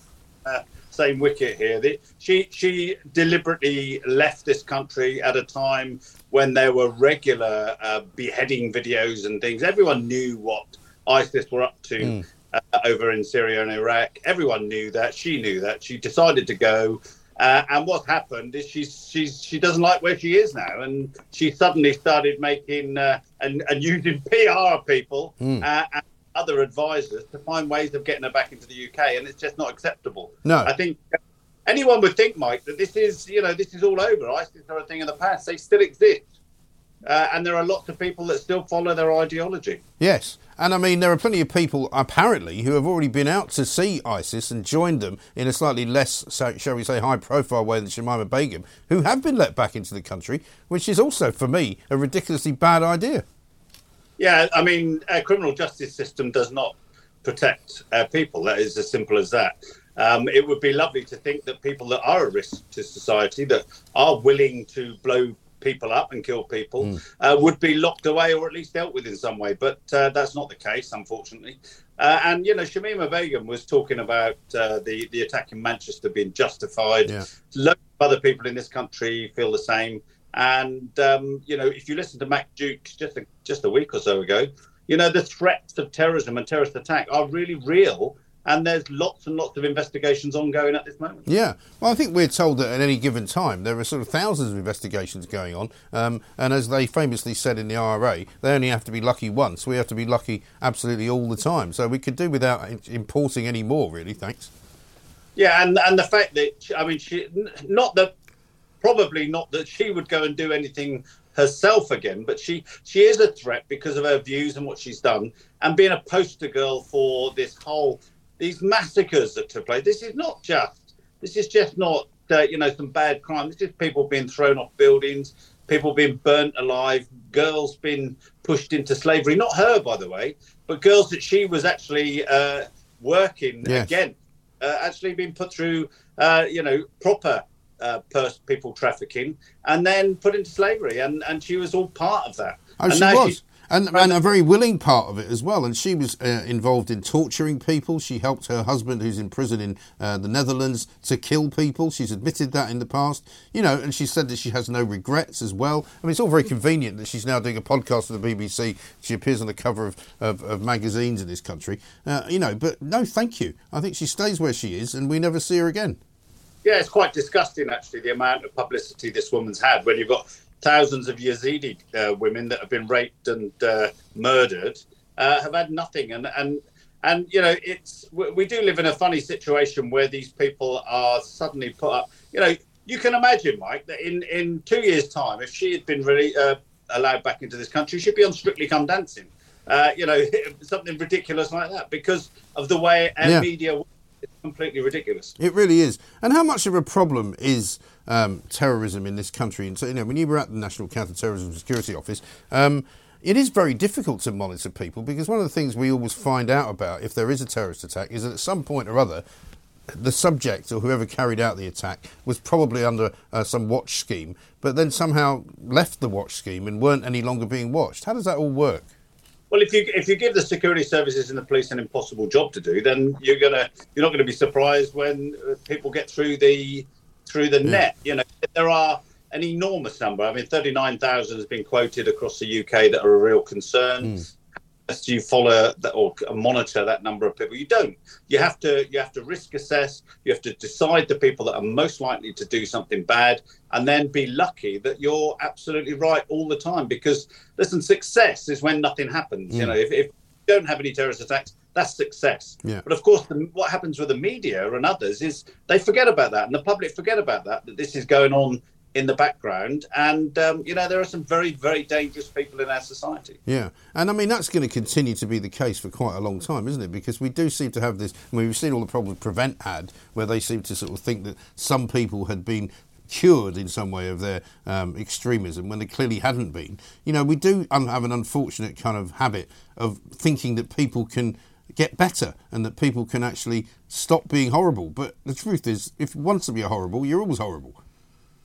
Uh, same wicket here. The, she she deliberately left this country at a time when there were regular uh, beheading videos and things. Everyone knew what ISIS were up to mm. uh, over in Syria and Iraq. Everyone knew that. She knew that. She decided to go. Uh, and what happened is she's she's she doesn't like where she is now, and she suddenly started making uh, and, and using PR people mm. and other advisors to find ways of getting her back into the UK, and it's just not acceptable. No, I think anyone would think, Mike, that this is you know this is all over. ISIS are a thing of the past. They still exist, uh, and there are lots of people that still follow their ideology. Yes. And I mean, there are plenty of people apparently who have already been out to see ISIS and joined them in a slightly less, shall we say, high profile way than Shamima Begum, who have been let back into the country, which is also, for me, a ridiculously bad idea. Yeah, I mean, our criminal justice system does not protect our people. That is as simple as that. Um, it would be lovely to think that people that are a risk to society, that are willing to blow people up and kill people, mm. uh, would be locked away or at least dealt with in some way. But uh, that's not the case, unfortunately. Uh, and you know, Shamima Begum was talking about uh, the the attack in Manchester being justified. Yeah. Loads of other people in this country feel the same. And um, you know, if you listen to Matt Jukes just a, just a week or so ago, you know the threats of terrorism and terrorist attack are really real, and there's lots and lots of investigations ongoing at this moment. Yeah, well, I think we're told that at any given time there are sort of thousands of investigations going on, um, and as they famously said in the IRA, they only have to be lucky once. We have to be lucky absolutely all the time. So we could do without importing any more, really. Thanks. Yeah, and and the fact that I mean, she, not that probably not that she would go and do anything herself again, but she she is a threat because of her views and what she's done, and being a poster girl for this whole these massacres that took place. This is not just this is just not uh, you know some bad crime. This is people being thrown off buildings, people being burnt alive, girls being pushed into slavery. Not her, by the way, but girls that she was actually uh, working yes. against, uh, actually being put through uh, you know proper uh, pers- people trafficking and then put into slavery. And, and she was all part of that. Oh, and she was. And, and, a very willing part of it as well. And she was uh, involved in torturing people. She helped her husband, who's in prison in uh, the Netherlands, to kill people. She's admitted that in the past. You know, and she said that she has no regrets as well. I mean, it's all very convenient that she's now doing a podcast for the BBC. She appears on the cover of, of, of magazines in this country. Uh, you know, but no, thank you. I think she stays where she is and we never see her again. Yeah, it's quite disgusting actually the amount of publicity this woman's had when you've got thousands of Yazidi uh, women that have been raped and uh, murdered uh, have had nothing, and and and you know it's we do live in a funny situation where these people are suddenly put up. You know, you can imagine, Mike, that in in two years' time, if she had been really uh, allowed back into this country, she'd be on Strictly Come Dancing. Uh, you know, something ridiculous like that because of the way our yeah. media it's completely ridiculous. It really is. And how much of a problem is um, terrorism in this country? And so, you know, when you were at the National Counter-Terrorism Security Office, um, it is very difficult to monitor people because one of the things we always find out about if there is a terrorist attack is that at some point or other, the subject or whoever carried out the attack was probably under uh, some watch scheme, but then somehow left the watch scheme and weren't any longer being watched. How does that all work? Well, if you if you give the security services and the police an impossible job to do, then you're gonna you're not going to be surprised when uh, people get through the through the yeah. net. You know, there are an enormous number. I mean, thirty nine thousand has been quoted across the UK that are a real concern. Mm do you follow that or monitor that number of people. You don't. You have to you have to risk assess. You have to decide the people that are most likely to do something bad and then be lucky that you're absolutely right all the time because listen success is when nothing happens. Mm. you know if, if, you don't have any terrorist attacks that's success. Yeah. but of course the, what happens with the media and others is they forget about that and the public forget about that that this is going on in the background. And, um, you know, there are some very, very dangerous people in our society. Yeah. And I mean, that's going to continue to be the case for quite a long time, isn't it? Because we do seem to have this. I mean, we've seen all the problems Prevent had, where they seem to sort of think that some people had been cured in some way of their um, extremism when they clearly hadn't been. You know, we do have an unfortunate kind of habit of thinking that people can get better and that people can actually stop being horrible. But the truth is, if you want to be horrible, you're always horrible.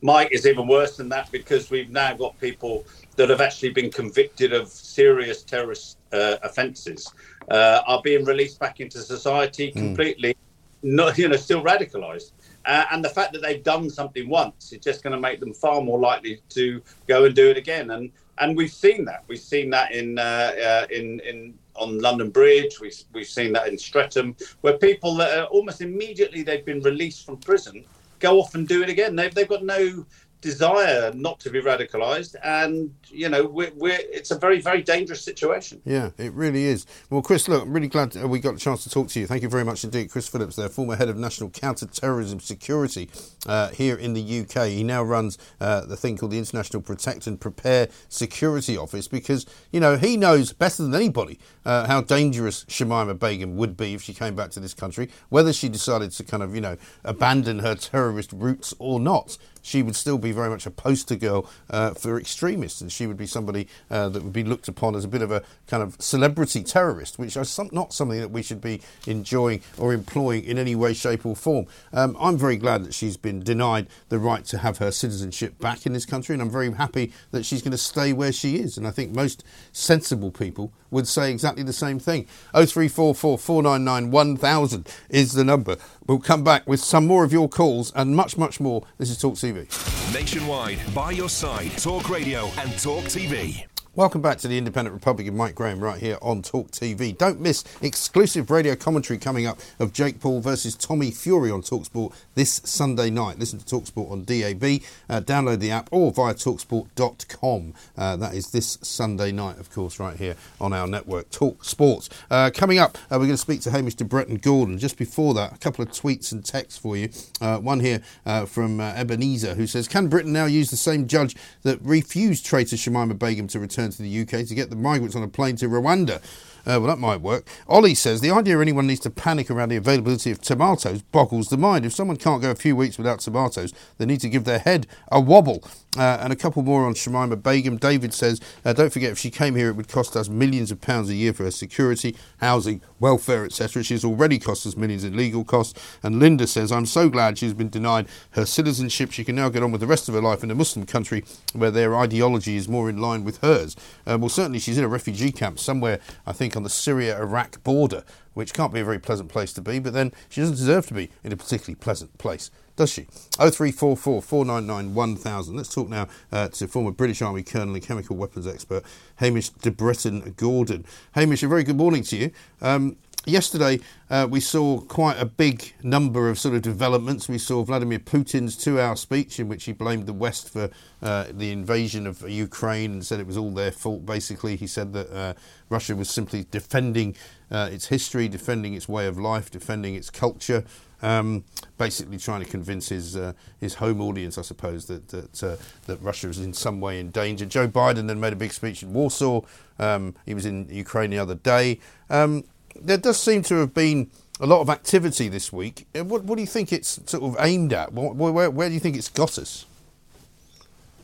Mike is even worse than that because we've now got people that have actually been convicted of serious terrorist uh, offences uh, are being released back into society hmm. completely, mm. not you know, still radicalised. Uh, and the fact that they've done something once is just going to make them far more likely to go and do it again. And and we've seen that. We've seen that in uh, uh, in in on London Bridge. We've we've seen that in Streatham, where people that are almost immediately they've been released from prison go off and do it again. They've they've got no desire not to be radicalized and you know we're, we're, it's a very very dangerous situation. Yeah it really is. Well chris look i'm really glad we got a chance to talk to you. Thank you very much indeed. Chris phillips there former head of national counter-terrorism security uh, here in the uk he now runs uh, the thing called the international protect and prepare security office because you know he knows better than anybody uh, how dangerous Shamima Begum would be if she came back to this country whether she decided to kind of you know abandon her terrorist roots or not she would still be very much a poster girl uh, for extremists, and she would be somebody uh, that would be looked upon as a bit of a kind of celebrity terrorist, which is some, not something that we should be enjoying or employing in any way, shape, or form. Um, I'm very glad that she's been denied the right to have her citizenship back in this country, and I'm very happy that she's going to stay where she is. And I think most sensible people would say exactly the same thing. 0344 499 1000 is the number. We'll come back with some more of your calls and much, much more. This is Talk TV. Nationwide, by your side, Talk Radio and Talk TV. Welcome back to the Independent Republican Mike Graham right here on Talk TV. Don't miss exclusive radio commentary coming up of Jake Paul versus Tommy Fury on Talksport this Sunday night. Listen to Talksport on DAB, uh, download the app or via talksport.com. Uh, that is this Sunday night, of course, right here on our network, Talk Sports. Uh, coming up, uh, we're going to speak to Hamish de Bretton Gordon. Just before that, a couple of tweets and texts for you. Uh, one here uh, from Ebenezer who says, Can Britain now use the same judge that refused traitor Shamima Begum to return? Return to the UK to get the migrants on a plane to Rwanda. Uh, well, that might work. Ollie says the idea anyone needs to panic around the availability of tomatoes boggles the mind. If someone can't go a few weeks without tomatoes, they need to give their head a wobble. Uh, and a couple more on Shamima Begum. David says, uh, don't forget, if she came here, it would cost us millions of pounds a year for her security, housing, welfare, etc. She's already cost us millions in legal costs. And Linda says, I'm so glad she's been denied her citizenship. She can now get on with the rest of her life in a Muslim country where their ideology is more in line with hers. Uh, well, certainly she's in a refugee camp somewhere, I think, on the Syria Iraq border, which can't be a very pleasant place to be, but then she doesn't deserve to be in a particularly pleasant place does she? 0344 499 1000. Let's talk now uh, to former British Army Colonel and chemical weapons expert Hamish de Bretton Gordon. Hamish, a very good morning to you. Um, yesterday, uh, we saw quite a big number of sort of developments. We saw Vladimir Putin's two-hour speech in which he blamed the West for uh, the invasion of Ukraine and said it was all their fault. Basically, he said that uh, Russia was simply defending uh, its history, defending its way of life, defending its culture. Um, basically, trying to convince his uh, his home audience, I suppose, that that, uh, that Russia is in some way in danger. Joe Biden then made a big speech in Warsaw. Um, he was in Ukraine the other day. Um, there does seem to have been a lot of activity this week. Uh, what, what do you think it's sort of aimed at? Where, where, where, do you think it's got us?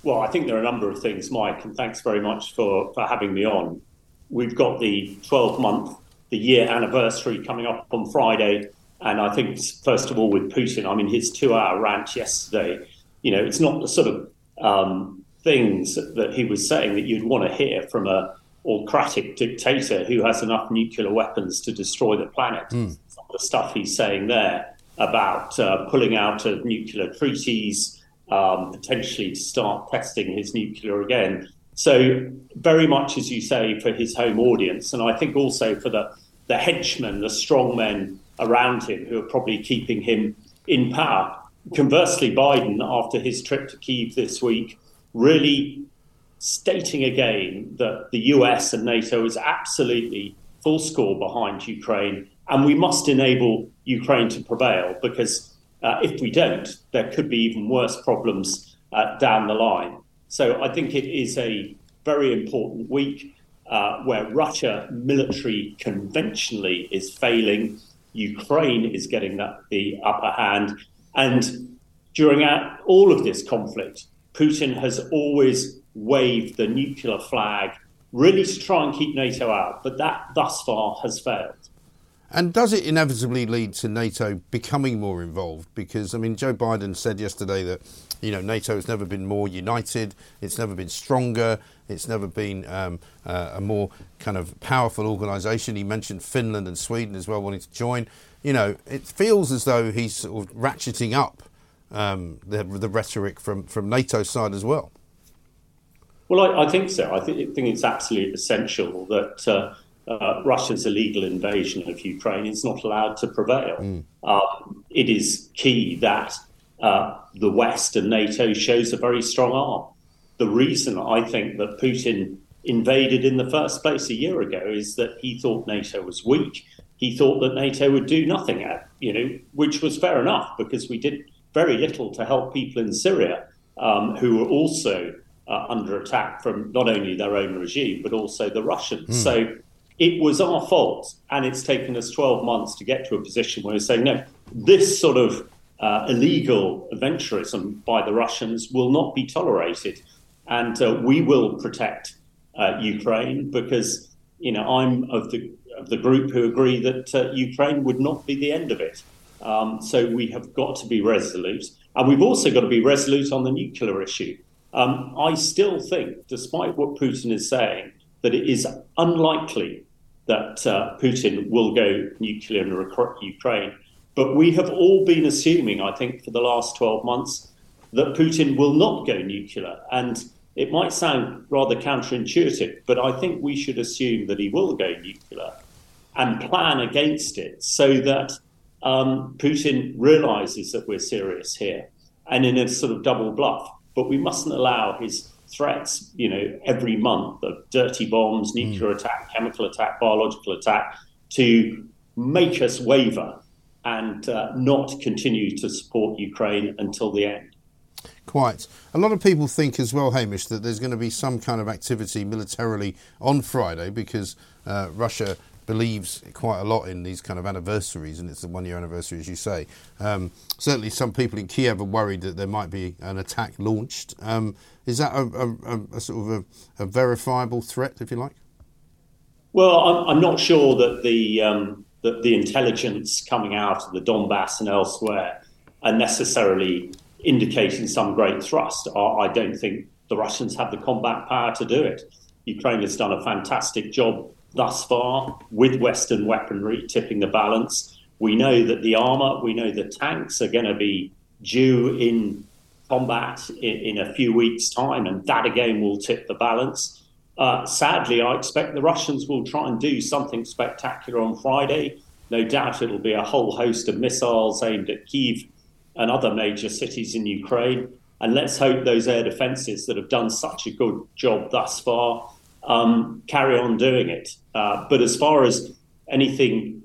Well, I think there are a number of things, Mike, and thanks very much for, for having me on. We've got the 12 month, the year anniversary coming up on Friday. And I think, first of all, with Putin, I mean, his two hour rant yesterday, you know, it's not the sort of um, things that he was saying that you'd want to hear from a autocratic dictator who has enough nuclear weapons to destroy the planet. Mm. Some of the stuff he's saying there about uh, pulling out of nuclear treaties, um, potentially to start testing his nuclear again. So, very much, as you say, for his home audience, and I think also for the, the henchmen, the strongmen around him who are probably keeping him in power. Conversely, Biden, after his trip to Kiev this week, really stating again that the US and NATO is absolutely full score behind Ukraine, and we must enable Ukraine to prevail because uh, if we don't, there could be even worse problems uh, down the line. So I think it is a very important week uh, where Russia military conventionally is failing, Ukraine is getting that, the upper hand, and during all of this conflict, Putin has always waved the nuclear flag, really to try and keep NATO out, but that thus far has failed. And does it inevitably lead to NATO becoming more involved? Because, I mean, Joe Biden said yesterday that, you know, NATO has never been more united, it's never been stronger, it's never been um, uh, a more kind of powerful organisation. He mentioned Finland and Sweden as well wanting to join. You know, it feels as though he's sort of ratcheting up um, the, the rhetoric from, from NATO's side as well. Well, I, I think so. I think, think, it's absolutely essential that uh, uh, Russia's illegal invasion of Ukraine is not allowed to prevail. Mm. Um, it is key that uh, the West and NATO shows a very strong arm. The reason I think that Putin invaded in the first place a year ago is that he thought NATO was weak. He thought that NATO would do nothing at, you know, which was fair enough because we did very little to help people in Syria um, who were also uh, under attack from not only their own regime, but also the Russians. Mm. So it was our fault. And it's taken us 12 months to get to a position where we're saying, no, this sort of uh, illegal adventurism by the Russians will not be tolerated. And uh, we will protect uh, Ukraine because, you know, I'm of the, of the group who agree that uh, Ukraine would not be the end of it. Um, so we have got to be resolute. And we've also got to be resolute on the nuclear issue. Um, I still think, despite what Putin is saying, that it is unlikely that uh, Putin will go nuclear in Ukraine. But we have all been assuming, I think, for the last 12 months, that Putin will not go nuclear. And it might sound rather counterintuitive, but I think we should assume that he will go nuclear and plan against it so that um, Putin realizes that we're serious here. And in a sort of double bluff, but we mustn't allow his threats, you know, every month of dirty bombs, hmm. nuclear mm. attack, chemical attack, biological attack, to make us waver and uh, not continue to support Ukraine until the end. Quite. A lot of people think as well, Hamish, that there's going to be some kind of activity militarily on Friday because uh, Russia believes quite a lot in these kind of anniversaries, and it's the one year anniversary, as you say. Um, certainly, some people in Kiev are worried that there might be an attack launched. Um, is that a, a, a sort of a, verifiable threat, if you like? Well, I'm, I'm not sure that the um, that the intelligence coming out of the Donbass and elsewhere are necessarily indicating some great thrust. I don't think the Russians have the combat power to do it. Ukraine has done a fantastic job thus far with Western weaponry tipping the balance. We know that the armour, we know the tanks are going to be due in combat in, in, a few weeks' time, and that again will tip the balance. Uh, sadly, I expect the Russians will try and do something spectacular on Friday. no doubt it'll be a whole host of missiles aimed at Kiev and other major cities in Ukraine. And let's hope those air defences that have done such a good job thus far um, carry on doing it. Uh, but as far as anything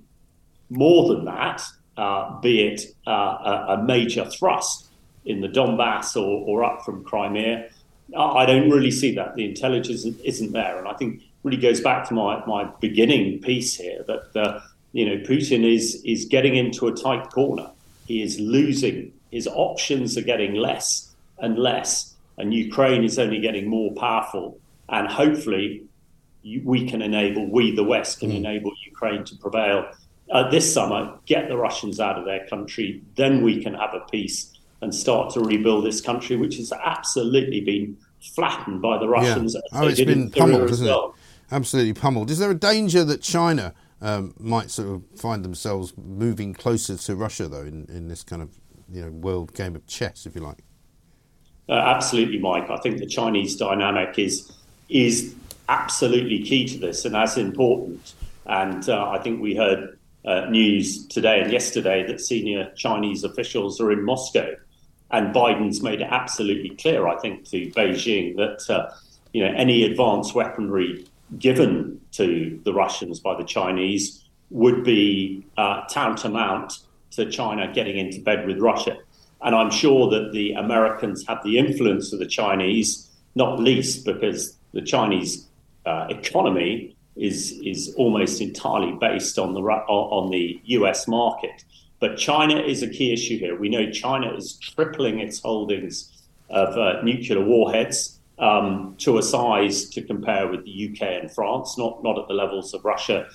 more than that, uh, be it uh, a, a, major thrust in the Donbass or, or up from Crimea, I don't really see that. The intelligence isn't there. And I think it really goes back to my, my beginning piece here that you know Putin is is getting into a tight corner. He is losing. His options are getting less and less, and Ukraine is only getting more powerful. And hopefully, we can enable, we the West can mm. enable Ukraine to prevail uh, this summer. Get the Russians out of their country, then we can have a peace and start to rebuild this country, which has absolutely been flattened by the Russians. Yeah. Oh, it's been pummeled, hasn't well. it? Absolutely pummeled. Is there a danger that China um, might sort of find themselves moving closer to Russia, though, in, in this kind of you know world game of chess, if you like? Uh, absolutely, Mike. I think the Chinese dynamic is is absolutely key to this and as important. And uh, I think we heard uh, news today and yesterday that senior Chinese officials are in Moscow, and Biden's made it absolutely clear, I think, to Beijing that uh, you know any advanced weaponry given to the Russians by the Chinese would be uh, tantamount to China getting into bed with Russia. And I'm sure that the Americans have the influence of the Chinese, not least because the Chinese uh, economy is is almost entirely based on the on the U.S. market. But China is a key issue here. We know China is tripling its holdings of uh, nuclear warheads um, to a size to compare with the UK and France, not not at the levels of Russia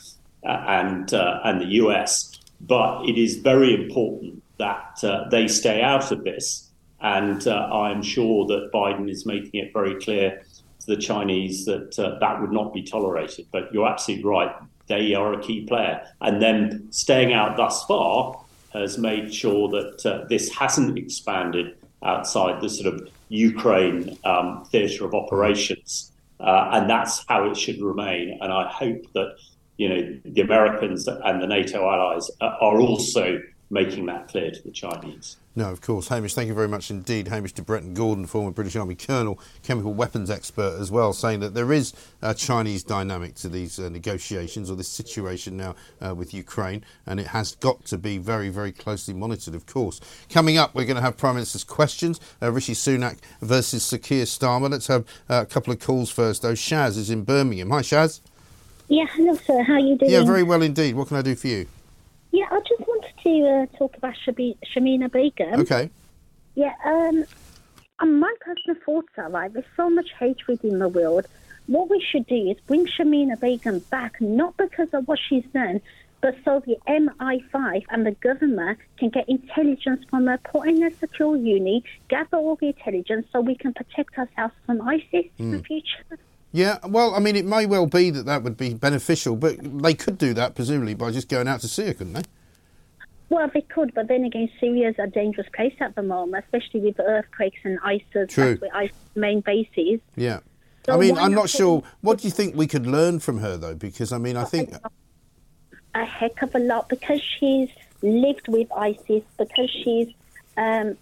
uh, and uh, and the US. But it is very important that uh, they stay out of this, and uh, I'm sure that Biden is making it very clear the Chinese that uh, that would not be tolerated. But you're absolutely right; they are a key player, and them staying out thus far has made sure that uh, this hasn't expanded outside the sort of Ukraine um, theatre of operations. Uh, and that's how it should remain. And I hope that you know the Americans and the NATO allies are also making that clear to the Chinese. No, of course. Hamish, thank you very much indeed. Hamish de Bretton Gordon, former British Army Colonel, chemical weapons expert as well, saying that there is a Chinese dynamic to these uh, negotiations or this situation now uh, with Ukraine, and it has got to be very, very closely monitored, of course. Coming up, we're going to have Prime Minister's questions uh, Rishi Sunak versus Sir Keir Starmer. Let's have uh, a couple of calls first, though. Shaz is in Birmingham. Hi, Shaz. Yeah, hello, sir. How are you doing? Yeah, very well indeed. What can I do for you? Yeah, I just wanted to uh, talk about Shamima Begum. Okay. Yeah, um, and my personal thoughts are like there's so much hatred in the world. What we should do is bring Shamima Begum back, not because of what she's done, but so the MI5 and the government can get intelligence from her, put in a secure unit, gather all the intelligence so we can protect ourselves from ISIS mm. in the hmm. future. Yeah, well, I mean, it may well be that that would be beneficial, but they could do that presumably by just going out to Syria, couldn't they? Well, they could, but then again, Syria is a dangerous place at the moment, especially with earthquakes and ISIS. True. ISIS main bases. Yeah. So I mean, I'm not sure. What do you think we could learn from her, though? Because, I mean, I think. A heck of a lot because she's lived with ISIS, because she's um,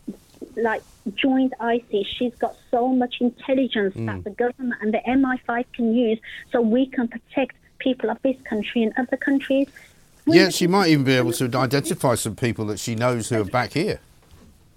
like joined ISIS, she's got so much intelligence mm. that the government and the MI5 can use so we can protect people of this country and other countries. yeah, she might even be able to identify some people that she knows who are back here.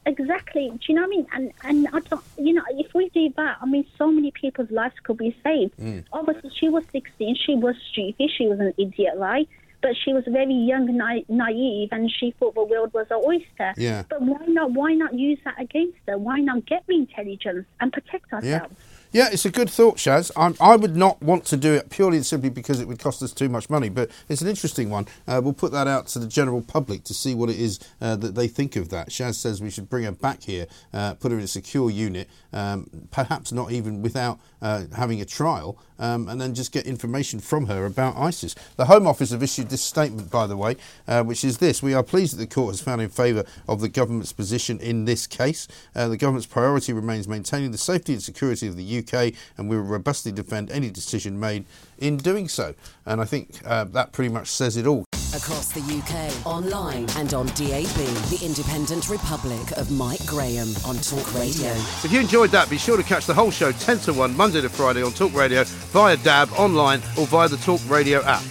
Exactly. Do you know what I mean? And and I don't, you know, if we do that, I mean, so many people's lives could be saved. Mm. Obviously, she was 16. She was stupid. She was an idiot, right? But she was very young, na- naive, and she thought the world was an oyster. Yeah. But why not? Why not use that against her? Why not get the intelligence and protect ourselves? Yeah. Yeah, it's a good thought, Shaz. I'm, i would not want to do it purely and simply because it would cost us too much money, but it's an interesting one. Uh, we'll put that out to the general public to see what it is uh, that they think of that. Shaz says we should bring her back here, uh, put her in a secure unit, um, perhaps not even without uh, having a trial, um, and then just get information from her about ISIS. The Home Office have issued this statement, by the way, uh, which is this We are pleased that the court has found in favour of the government's position in this case. Uh, the government's priority remains maintaining the safety and security of the UK, and we will robustly defend any decision made in doing so. And I think uh, that pretty much says it all. Across the UK, online and on DAB. The Independent Republic of Mike Graham on Talk Radio. If you enjoyed that, be sure to catch the whole show 10 to 1 Monday to Friday on Talk Radio via DAB, online, or via the Talk Radio app.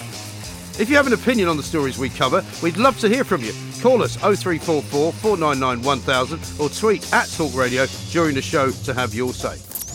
If you have an opinion on the stories we cover, we'd love to hear from you. Call us 0344 499 1000 or tweet at Talk Radio during the show to have your say.